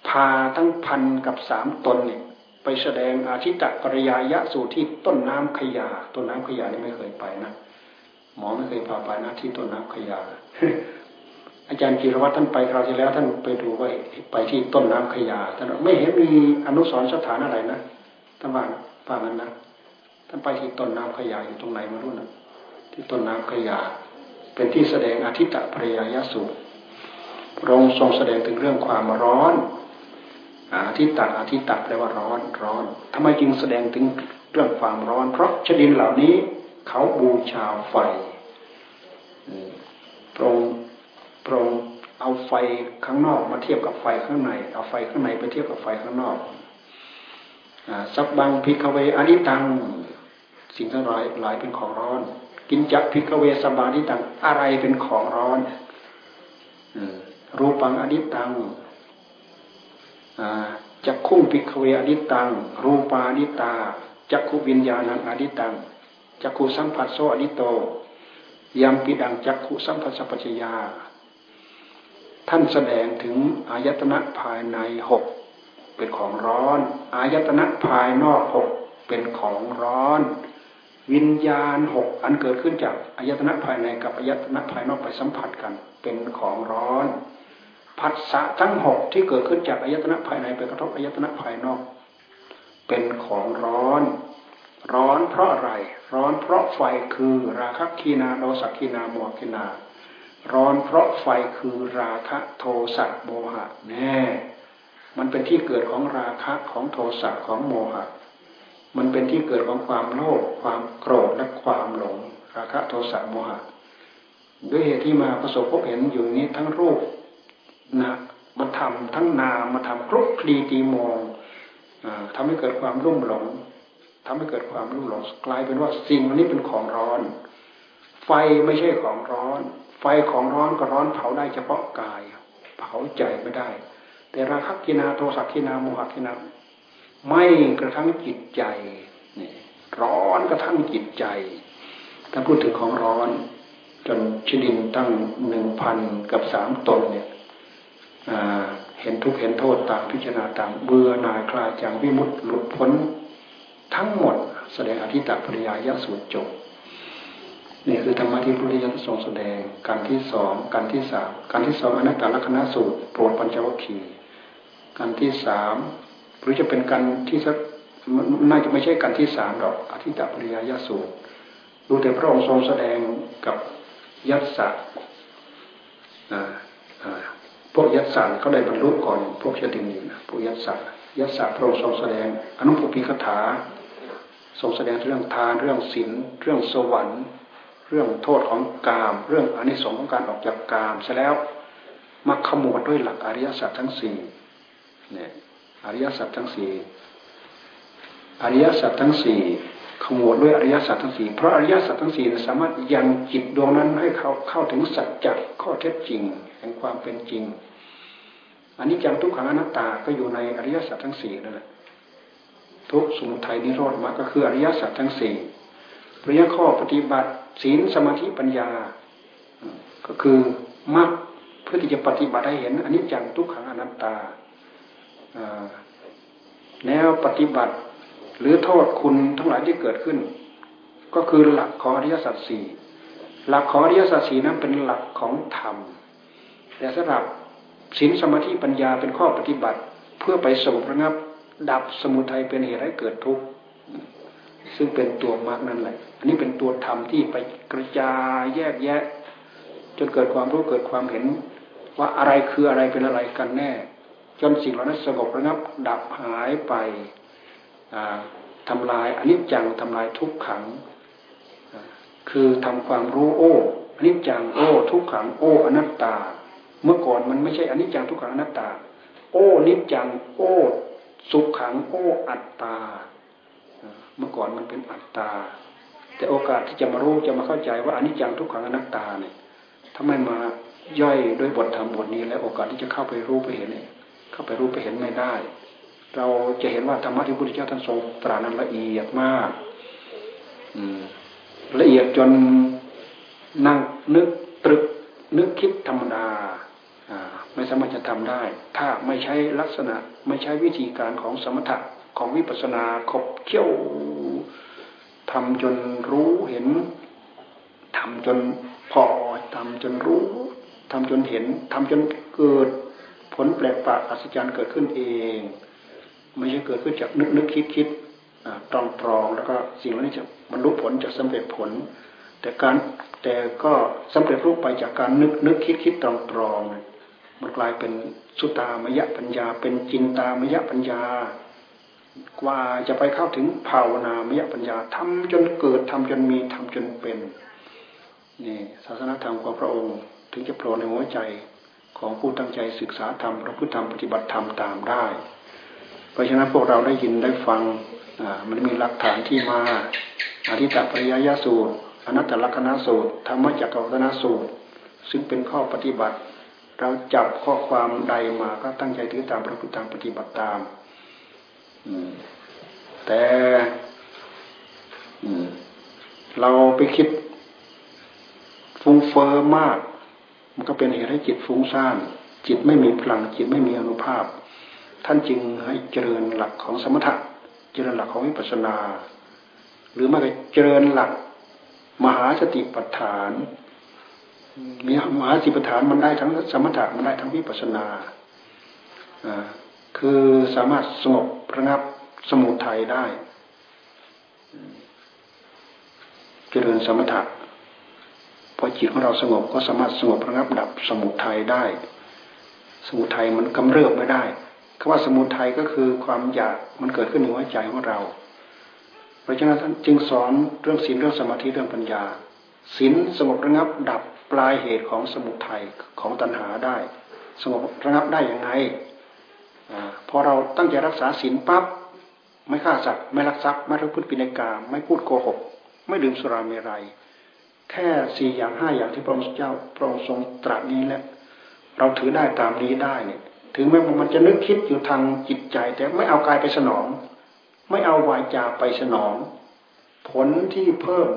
พาทั้งพันกับสามตนเนี่ยไปแสดงอาทิตตปริยายะสู่ที่ต้นน้ำขยา ต้นน้ำขยานี่ไม่เคยไปนะหมอไม่เคยพาไปนะที่ต้นน้ำขยา อาจารย์กิรวัตรท่านไปคราวที่แล้ว ท่านไปดูว่าไปที่ต้นน้ำขยาท่านไม่เห็นมีอนุสรณ์สถานอะไรนะท่านว่าว่างั้นนะท่านไปที่ต้นน้ำขยาอยู่ตรงไหนมารู้นะที่ต้นน้ำขยา เป็นที่แสดงอาทิตตปริยายสูตรพระองค์ทรงแสดงถึงเรื่องความร้อนอาทิตตอาทิตตแปลว่าร้อนร้อนทำไมจึงแสดงถึงเรื่องความร้อน เพราะชดินเหล่านี้เขาบูชาไฟพระองค์พระองค์เอาไฟข้างนอกมาเทียบกับไฟข้างใน เอาไฟข้างในไปเทียบกับไฟข้างนอกสับบังพิกเวอนิตัง สิ่งทั้งหลายหลายเป็นของร้อน กินจักพิกเวสบานิตังอะไรเป็นของร้อนรูปังอนิตังจักคุ้งพิกเวอนิตัง รูปานิตาจักขุวิญญาณังอนิตังจักขุสัมผัสโซอนิโตยามปิดังจักขุสัมผัสปัจยา ท่านแสดงถึงอายตนะภายในหกเป็นของร้อน อายตนะภายนอกหกเป็นของร้อน วิญญาณหกอันเกิดขึ้นจากอายตนะภายในกับอายตนะภายนอกไปสัมผัสกัน เป็นของร้อนผัสสะทั้งหกที่เกิดขึ้นจากอายตนะภายในไปกระทบอายตนะภายนอก เป็นของร้อน ร้อนเพราะอะไร ร้อนเพราะไฟคือราคะคีนาโดสักคีนาโมคีนา ร้อนเพราะไฟคือราคะโทสะโมหะแน่ มันเป็นที่เกิดของราคะของโทสะของโมหะ มันเป็นที่เกิดของความโลภความโกรธและความหลงราคะโทสะโมหะด้วยเหตุที่มาประสบพบเห็นอยู่นี้ทั้งรูปนะมาทำทั้งนามมาทำครุกคลีตีมองทำให้เกิดความรุ่มหลงทำให้เกิดความรุ่มหลงกลายเป็นว่าสิ่งนี้เป็นของร้อน ไฟไม่ใช่ของร้อน ไฟของร้อนก็ร้อนเผาได้เฉพาะกาย เผาใจไม่ได้ แต่ราคะกินาโทสักกินาโมหกินา ไม่กระทั่งจิตใจนี่ร้อนกระทั่งจิตใจ ถ้าพูดถึงของร้อน จนชดินตั้งหนึ่งพันกับสามตนเนี่ยเห็นทุกเห็นโทษตามพิจารณาตามเบื่อหน่ายคลายจากวิมุตติหลุดพ้นทั้งหมด แสดงอธิตตปริยายสูตรจบนี่คือธรรมะที่พระพุทธเจ้าทรงแสดงการที่สองการที่สามการที่สองอนัตตลักษณะสูตรโปรดปัญจวัคคีย์การที่สาม หรือจะเป็นการที่สักน่าจะไม่ใช่การที่สามหรอกอธิตตปริยายสูตรดูแต่พระองค์ทรงแสดงกับยัตสะพวกยัตสะเขาได้บรรลุก่อนพวกเชตินีพวกยัตสะยัตสะพระองค์ทรงแสดง อนุปปิคถาทรงแสดงเรื่องทานเรื่องศีลเรื่องสวรรค์ เรื่องโทษของกาม เรื่องอนิสงส์ของการออกจากกามซะแล้วมาขมวดด้วยหลักอริยสัจทั้งสี่เนี่ย อริยสัจทั้งสี่อริยสัจทั้งสี่ขมวดด้วยอริยสัจทั้งสี่เพราะอริยสัจทั้งสี่สามารถยังจิตดวงนั้นให้เขาเข้าถึงสัจจะข้อเท็จจริงแห่งความเป็นจริง อันนี้จังทุกขังอนัตตาก็อยู่ในอริยสัจทั้งสี่นั่นแหละทุกสมุทัยนิโรธมาก็คืออริยสัจทั้งสี่รียะข้อปฏิบัติศีลสมาธิปัญญา ก็คือมรรคเพื่อที่จะปฏิบัติให้เห็นอันนี้จังทุกขังอนัตตา แนวปฏิบัติ หรือโทษคุณทั้งหลายที่เกิดขึ้น ก็คือหลักของอริยสัจสี่หลักของอริยสัจสี่นั้นเป็นหลักของธรรม แต่สำหรับศีลสมาธิปัญญาเป็นข้อปฏิบัติ เพื่อไปสงบระงับ ดับสมุทัยเป็นเหตุให้เกิดทุกข์ซึ่งเป็นตัวมรรคนั่นแหละ อันนี้เป็นตัวธรรมที่ไปกระจายแยกแยะจนเกิดความรู้เกิดความเห็นว่าอะไรคืออะไรเป็นอะไรกันแน่ จนสิ่งเหล่านั้นสงบระงับดับหายไปทำลายอนิจจังทำลายทุกขัง คือทำความรู้โอ้อนิจจังโอ้ทุกขัง โอ้อนัตตา เมื่อก่อนมันไม่ใช่อนิจจังทุกขังอนัตตา โอ้นิจจังโอ้สุขขังโออัตตา เมื่อก่อนมันเป็นอัตตา แต่โอกาสที่จะมารู้จะมาเข้าใจว่าอนิจจังทุกขังอนัตตาเนี่ยถ้าไม่มาย่อยด้วยบทธรรมบทนี้แล้วโอกาสที่จะเข้าไปรู้ไปเห็นเนี่ย เข้าไปรู้ไปเห็นไม่ได้ เราจะเห็นว่าธรรมะที่พระพุทธเจ้าท่านทรงตรัสนั้นละเอียดมาก อืละเอียดจนนั่งนึกตรึกนึกคิดธรรมดาไม่สามารถจะทำได้ ถ้าไม่ใช้ลักษณะไม่ใช้วิธีการของสมถะของวิปัสสนาขบเขี้ยวทำจนรู้เห็นทำจนพอทำจนรู้ทำจนเห็นทำจนเกิด ผลแปลกประหลาดอัศจรรย์เกิดขึ้นเอง ไม่ใช่เกิดขึ้นจากนึกนึกคิดคิดตรองตรองแล้วก็สิ่งเหล่านี้จะบรรลุผลจะสำเร็จผล แต่การแต่ก็สำเร็จรูปไปจากการนึกนึกคิดคิดตรองตรองมันกลายเป็นสุตามยปัญญา เป็นจินตามยปัญญา กว่าจะไปเข้าถึงภาวนามยปัญญาทำจนเกิดทำจนมีทำจนเป็นนี่ศาสนาธรรมของพระองค์ ถึงจะโผล่ในหัวใจ ของผู้ตั้งใจศึกษาธรรมพระพุทธธรรมปฏิบัติธรรมตามได้ เพราะฉะนั้นพวกเราได้ยินได้ฟังมันมีหลักฐานที่มาอธิตปริยยสูตรอนัตตลกนสูตรธรรมจักรวัฒนสูตร ซึ่งเป็นข้อปฏิบัติ เราจับข้อความใดมาก็ตั้งใจถือตามพระพุทธธรรมปฏิบัติตามแต่เราไปคิดฟุ้งเฟอ้อมาก มันก็เป็นเหตุให้จิตฟุ้งซ่านจิตไม่มีพลังจิตไม่มีอนุภาพ ท่านจึงให้เจริญหลักของสมถะเจริญหลักของวิปัสสนา หรือไม่ก็เจริญหลัก มหาสติปัฏฐานมีมหาสติปัฏฐานมันได้ทั้งสมถะมันได้ทั้งวิปัสสนาคือสามารถสงบระงับสมุทัยได้ เจริญสมถะ พอจิตของเราสงบก็สามารถสงบระงับดับสมุทัยได้ สมุทัยมันกำเริบไม่ได้คำว่าสมุทัยก็คือความอยากมันเกิดขึ้นในหัวใจของเรา เพราะฉะนั้นท่านจึงสอนเรื่องศีลเรื่องสมาธิเรื่องปัญญาศีลสงบระงับดับปลายเหตุของสมุทัยของตัณหาได้ สงบระงับได้อย่างไงพอเราตั้งใจรักษาศีลปั๊บไม่ฆ่าสัตว์ไม่ลักทรัพย์ไม่ทุพฤติปินกาไม่พูดโกหก ไม่ดื่มสุราเมรัย แค่สี่อย่างห้าอย่างที่พระองค์เจ้าพระองค์ทรงตรัสนี้แหละเราถือได้ตามนี้ได้เนี่ย ถึงแม้มันจะนึกคิดอยู่ทางจิตใจ แต่ไม่เอากายไปสนอง ไม่เอาวายจาไปสนอง ผลที่เพิ่ม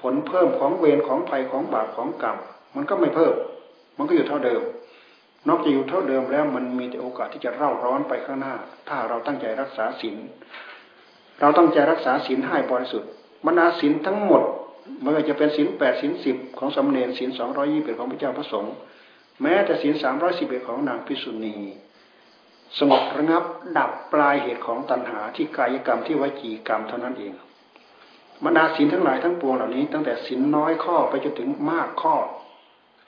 ผลเพิ่มของเวรของภัยของบาปของกรรมมันก็ไม่เพิ่ม มันก็อยู่เท่าเดิม นอกจากอยู่เท่าเดิมแล้วมันมีแต่โอกาสที่จะเร่าร้อนไปข้างหน้า ถ้าเราตั้งใจรักษาศีลเราตั้งใจรักษาศีลให้บริสุทธิ์บรรดาศีลทั้งหมด ไม่ว่าจะเป็นศีลแปดศีลสิบของสมเด็จศีลสองร้อยยี่สิบของพระเจ้าพระสงฆ์แม้แต่ศีลสามร้อยสิบเอ็ดของนางพิสุณีสงบระงับดับปลายเหตุของตัณหาที่กายกรรมที่วจีกรรมเท่านั้นเองบรรดาศีลทั้งหลายทั้งปวงเหล่านี้ ตั้งแต่ศีลน้อยข้อไปจนถึงมากข้อ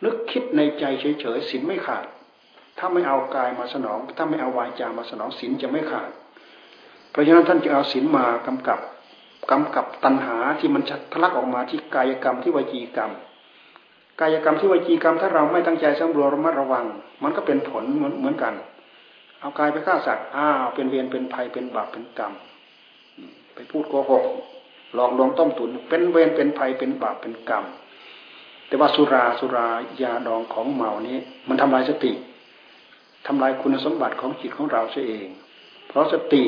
นึกคิดในใจเฉยๆศีลไม่ขาด ถ้าไม่เอากายมาสนอง ถ้าไม่เอาวายจามาสนองศีลจะไม่ขาด เพราะฉะนั้นท่านจึงเอาศีลมากำกับ กำกับตัณหาที่มันทะลักออกมาที่กายกรรมที่วจีกรรม กายกรรมที่วจีกรรม ถ้าเราไม่ตั้งใจสำรวมระมัดระวัง มันก็เป็นผลเหมือนเหมือนกัน เอากายไปฆ่าสัตว์อ้าวเป็นเวรเป็นภัยเป็นบาปเป็นกรรม ไปพูดโกหกหลอกลวงต้มตุนเป็นเวรเป็นภัยเป็นบาปเป็นกรรม แต่ว่าสุราสุรายาดองของเมานี้ มันทำลายสติทำลายคุณสมบัติของจิตของเราเสียเอง เพราะสติ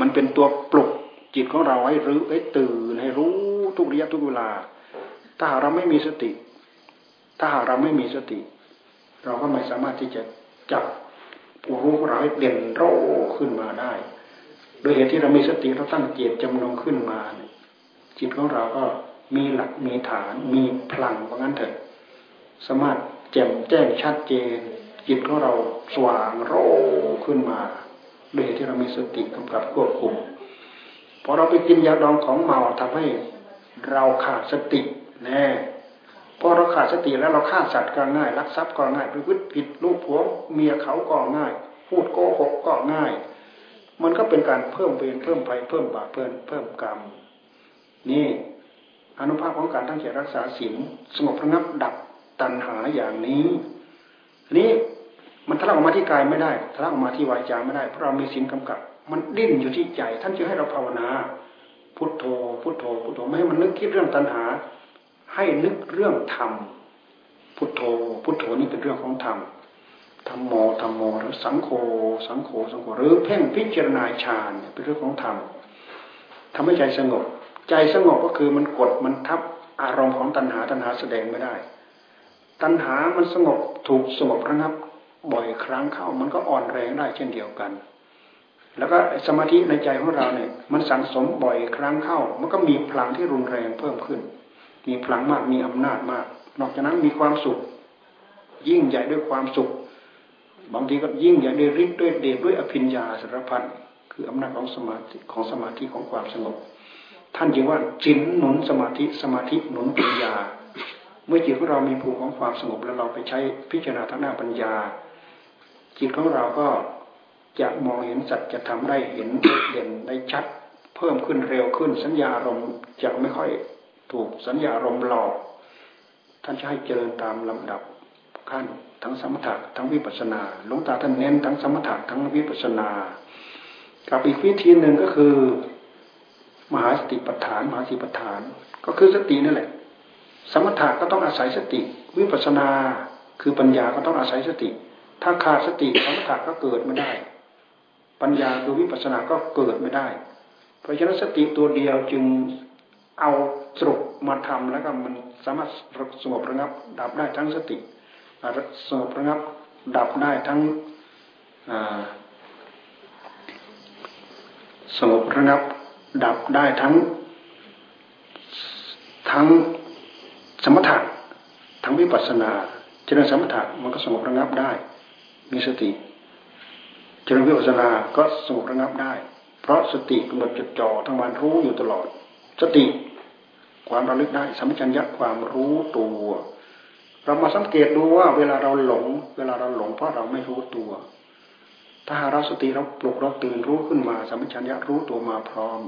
มันเป็นตัวปลุก จิตของเราให้รู้ให้ตื่นให้รู้ทุกระยะทุกเวลา ถ้าหากเราไม่มีสติ ถ้าหากเราไม่มีสติ เราก็ไม่สามารถที่จะจับผู้รู้ของเราให้เด่นโรขึ้นมาได้ โดยเหตุที่เรามีสติเราตั้งเจตจำนงขึ้นมา จิตของเราก็มีหลักมีฐานมีพลังเพรางั้นเถอะสามารถแจ่มแจ้งชัดเจน จิตของเราสว่างโรขึ้นมา โด้วยที่เรามีสติกำกับควบคุม พอเราไปกินยาดองของเมาทำให้เราขาดสติแน่พอเราขาดสติแล้วเราฆ่าสัตว์ก็ง่ายลักทรัพย์ก็ง่ายไปพฤติผิดลูกผัวเมียเขาก็ง่าย พูดโกหกก็ง่าย มันก็เป็นการเพิ่มเวรเพิ่มภัยเพิ่มบาปเพิ่มเพิ่มกรรม นี่อนุภาพของการตั้งใจรักษาศีลสงบระงับดับตัณหาอย่างนี้นี้มันทะลักออกมาที่กายไม่ได้ทะลักออกมาที่วาจาไม่ได้เพราะเรามีศีลกำกับ มันดิ้นอยู่ที่ใจ ท่านจึงให้เราภาวนา พุทโธ พุทโธ พุทโธไม่ให้มันนึกคิดเรื่องตัณหา ให้นึกเรื่องธรรม พุทโธ พุทโธนี่เป็นเรื่องของธรรมธรรมโมธรรมโมหรือสังโฆ สังโฆ สังโฆ หรือเพ่งพิจารณาฌานเป็นเรื่องของธรรมทำให้ใจสงบ ใจสงบก็คือมันกดมันทับอารมณ์ของตัณหาตัณหาแสดงไม่ได้ ตัณหามันสงบถูกสงบระงับ บ่อยครั้งเข้ามันก็อ่อนแรงได้เช่นเดียวกัน แล้วก็สมาธิในใจของเราเนี่ย มันสังสมบ่อยครั้งเข้า มันก็มีพลังที่รุนแรงเพิ่มขึ้น มีพลังมากมีอำนาจมาก นอกจากนั้นมีความสุข ยิ่งใหญ่ด้วยความสุข บางทีก็ยิ่งใหญ่ด้วยฤทธิ์ด้วยเดชด้วยอภิญญาสารพัดคืออำนาจของสมาธิของสมาธิของความสงบ ท่านจึงว่าจินหนุนสมาธิสมาธิหนุนปัญญา เมื่อจิตของเรามีภูมิของความสงบแล้วเราไปใช้พิจารณาทางหน้าปัญญา จิตของเราก็ จะมองเห็นสัจจะทำได้เห็นเด่นได้ชัด เพิ่มขึ้นเร็วขึ้นสัญญาอารมณ์จะไม่ค่อยถูกสัญญาอารมณ์หลอกท่านจะให้เจริญตามลำดับขั้นทั้งสมถะทั้งวิปัสนาหลวงตาท่านเน้นทั้งสมถะทั้งวิปัสนา กับอีกวิธีหนึ่งก็คือ มหาสติปัฏฐานมหาสติปัฏฐาน ก็คือสตินั่นแหละ สมถะก็ต้องอาศัยสติ วิปัสนาคือปัญญาก็ต้องอาศัยสติ ถ้าขาดสติสมถะก็เกิดไม่ได้ ปัญญาคือวิปัสสนาก็เกิดไม่ได้ เพราะฉะนั้นสติตัวเดียวจึงเอาสรุปมาทำแล้วก็มันสามารถสงบระงับ ดับได้ทั้งสติสงบระงับ ดับได้ทั้งสงบระงับ ดับได้ทั้ง ทั้งสมถะทั้งวิปัสสนาเจริญสมถะมันก็สงบระงับได้ มีสติ จริญวิปัสสนาก็สงบระงับได้ เพราะสติกำหนดจดจ่อทั้งวันรู้อยู่ตลอด สติความระลึกได้สัมผัสญญะความรู้ตัว เรามาสังเกตดูว่าเวลาเราหลง เวลาเราหลงเพราะเราไม่รู้ตัว ถ้าหาเราสติเราปลุกเราตื่นรู้ขึ้นมาสัมผัสญญะรู้ตัวมาพร้อม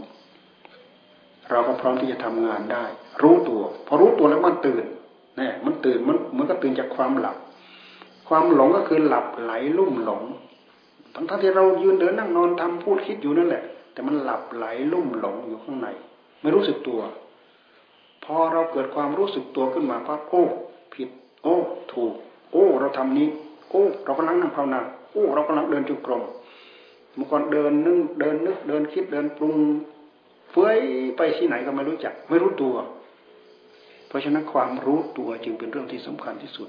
เราก็พร้อมที่จะทำงานได้ รู้ตัว พอรู้ตัวแล้วมันตื่นแน่มันตื่นมันเหมือนกับตื่นจากความหลับ ความหลงก็คือหลับไหลลุ่มหลง ทั้งทั้งที่เรายืนเดินนั่งนอนทำพูดคิดอยู่นั่นแหละ แต่มันหลับไหลลุ่มหลงอยู่ข้างใน ไม่รู้สึกตัว พอเราเกิดความรู้สึกตัวขึ้นมาปั๊บโอ้ ผิด โอ้ ถูก โอ้ เราทำนี้ โอ้ เรากำลังนั่งภาวนาโอ้เรากำลังเดินจุกรมเมื่อก่อนเดินนึกเดินนึกเดินคิดเดินปรุงเฟ้ยไปที่ไหนก็ไม่รู้จัก ไม่รู้ตัว เพราะฉะนั้นความรู้ตัวจึงเป็นเรื่องที่สำคัญที่สุด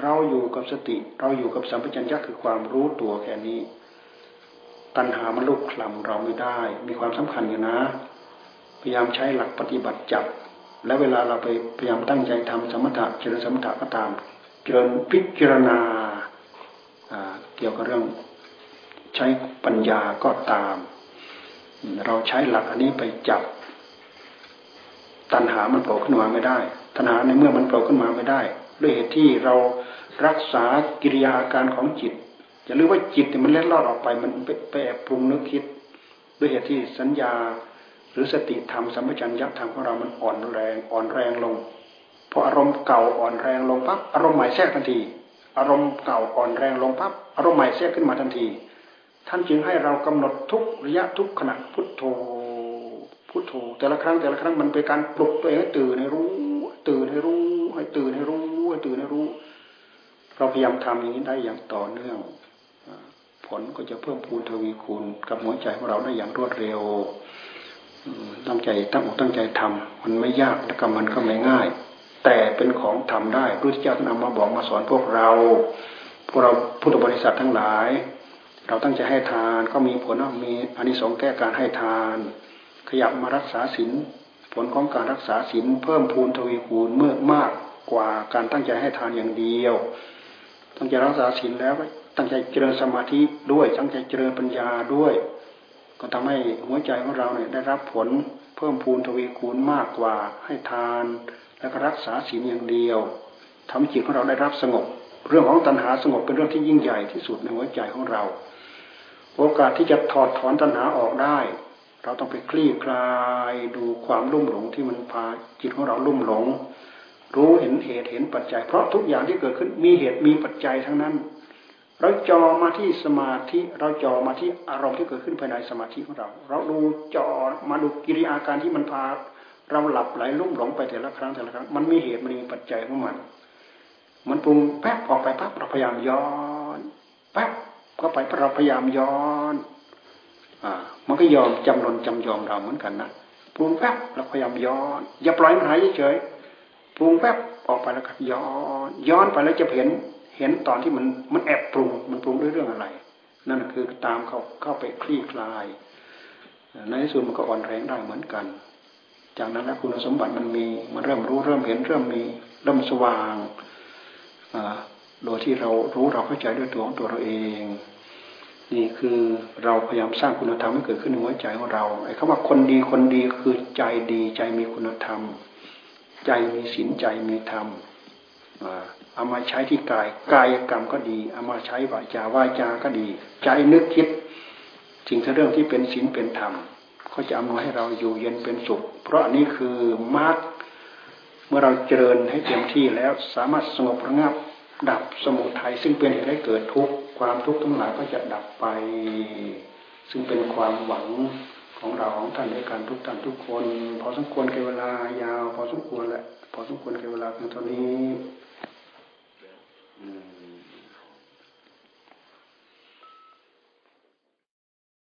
เราอยู่กับสติ เราอยู่กับสัมปชัญญะคือความรู้ตัวแค่นี้ ตัณหามันลุกคลำเราไม่ได้ มีความสำคัญอยู่นะ พยายามใช้หลักปฏิบัติจับ และเวลาเราไปพยายามตั้งใจทำสมถะเจริญสมถะก็ตามเจริญพิจารณาเกี่ยวกับเรื่องใช้ปัญญาก็ตาม เราใช้หลักอันนี้ไปจับ ตัณหามันโผล่ขึ้นมาไม่ได้ ตัณหาในเมื่อมันโผล่ขึ้นมาไม่ได้ ด้วยเหตุที่เรารักษากิริยาอาการของจิตอย่าลืมว่าจิตมันเล็ดลอดออกไปมันไปแอบปรุงนึกคิด ด้วยเหตุที่สัญญาหรือสติธรรมสัมปชัญญะธรรมของเรามันอ่อนแรงอ่อนแรงลงพออารมณ์เก่าอ่อนแรงลงปั๊บอารมณ์ใหม่แทรกทันที อารมณ์เก่าอ่อนแรงลงปั๊บอารมณ์ใหม่แทรกขึ้นมาทันที ท่านจึงให้เรากำหนดทุกระยะทุกขณะพุทโธพุทโธแต่ละครั้งแต่ละครั้งมันเป็นการปลุกตัวเองให้ตื่นให้รู้ ตื่นให้รู้ให้ตื่นให้รู้ ตื่นให้รู้ เราพยายามทำอย่างนี้ได้อย่างต่อเนื่อง ผลก็จะเพิ่มพูนทวีคูณกับหัวใจของเราได้อย่างรวดเร็วตั้งใจตั้งอกตั้งใจทำมันไม่ยากและก็มันก็ไม่ง่าย แต่เป็นของทำได้พระพุทธเจ้าท่านเอามาบอกมาสอนพวกเราพวกเราพุทธบริษัททั้งหลาย เราตั้งใจให้ทานก็มีผลมีอันนี้สองแก้การให้ทาน ขยับมารักษาศีลผลของการรักษาศีลเพิ่มพูนทวีคูณเมื่อมาก กว่าการตั้งใจให้ทานอย่างเดียว ตั้งใจรักษาศีลแล้วตั้งใจเจริญสมาธิด้วย ตั้งใจเจริญปัญญาด้วย ก็ทำให้หัวใจของเราเนี่ยได้รับผลเพิ่มพูนทวีคูณมากกว่าให้ทาน และก็รักษาศีลอย่างเดียวทำจิตของเราได้รับสงบ เรื่องของตัณหาสงบเป็นเรื่องที่ยิ่งใหญ่ที่สุดในหัวใจของเรา โอกาสที่จะถอดถอนตัณหาออกได้เราต้องไปคลี่คลายดูความลุ่มหลงที่มันพาจิตของเราลุ่มหลง รู้เห็นเหตุเห็นปัจจัย เพราะทุกอย่างที่เกิดขึ้นมีเหตุมีปัจจัยทั้งนั้น เราจอมาที่สมาธิเราจอมาที่อารมณ์ที่เกิดขึ้นภายในสมาธิของเรา เราดูจอมาดูกิริยาการที่มันพา เราหลับไหลลุ่มหลงไปแต่ละครั้งแต่ละครั้งมันมีเหตุมันมีปัจจัยของมัน มันปรุงแป๊บออกไปปั๊บเราพยายามย้อนแป๊บก็ไปเราพยายามย้อนอ่ามันก็ยอมจำนนจำยอมเราเหมือนกันนะปรุงแป๊บเราพยายามย้อน อย่าปล่อยมันหายเฉย ปรุงแป๊บออกไปแล้วก็ย้อนย้อนไปแล้วจะเห็นเห็นตอนที่มันมันแอบปรุงมันปรุงด้วยเรื่องอะไร นั่นคือตามเขาเข้าไปคลี่คลาย ในที่สุดมันก็อ่อนแรงได้เหมือนกัน จากนั้นแล้วคุณสมบัติมันมีมันเริ่มรู้เริ่มเห็นเริ่มมีเริ่มสว่างโดยที่เรารู้เราเข้าใจด้วยตัวของตัวเราเอง นี่คือเราพยายามสร้างคุณธรรมให้เกิดขึ้นในหัวใจของเราไอ้คำว่าคนดีคนดีคือใจดีใจมีคุณธรรม ใจมีศีลใจมีธรรมเอามาใช้ที่กายกายกรรมก็ดีเอามาใช้วาจาวาจาก็ดี ใจนึกคิดสิ่งที่เรื่องที่เป็นศีลเป็นธรรมก็จะอำนวยให้เราอยู่เย็นเป็นสุข เพราะนนี้คือมรรคเมื่อเราเจริญให้เต็มที่แล้วสามารถสงบระงับ ดับสมุทัยซึ่งเป็นเหตุให้เกิดทุกข์ความทุกข์ทั้งหลายก็จะดับไป ซึ่งเป็นความหวัง ของเราของท่านด้วยกันทุกท่านทุกคน พอสมควรแก่เวลายาว พอสมควรแหละ พอสมควรแก่เวลาเพียงเท่านี้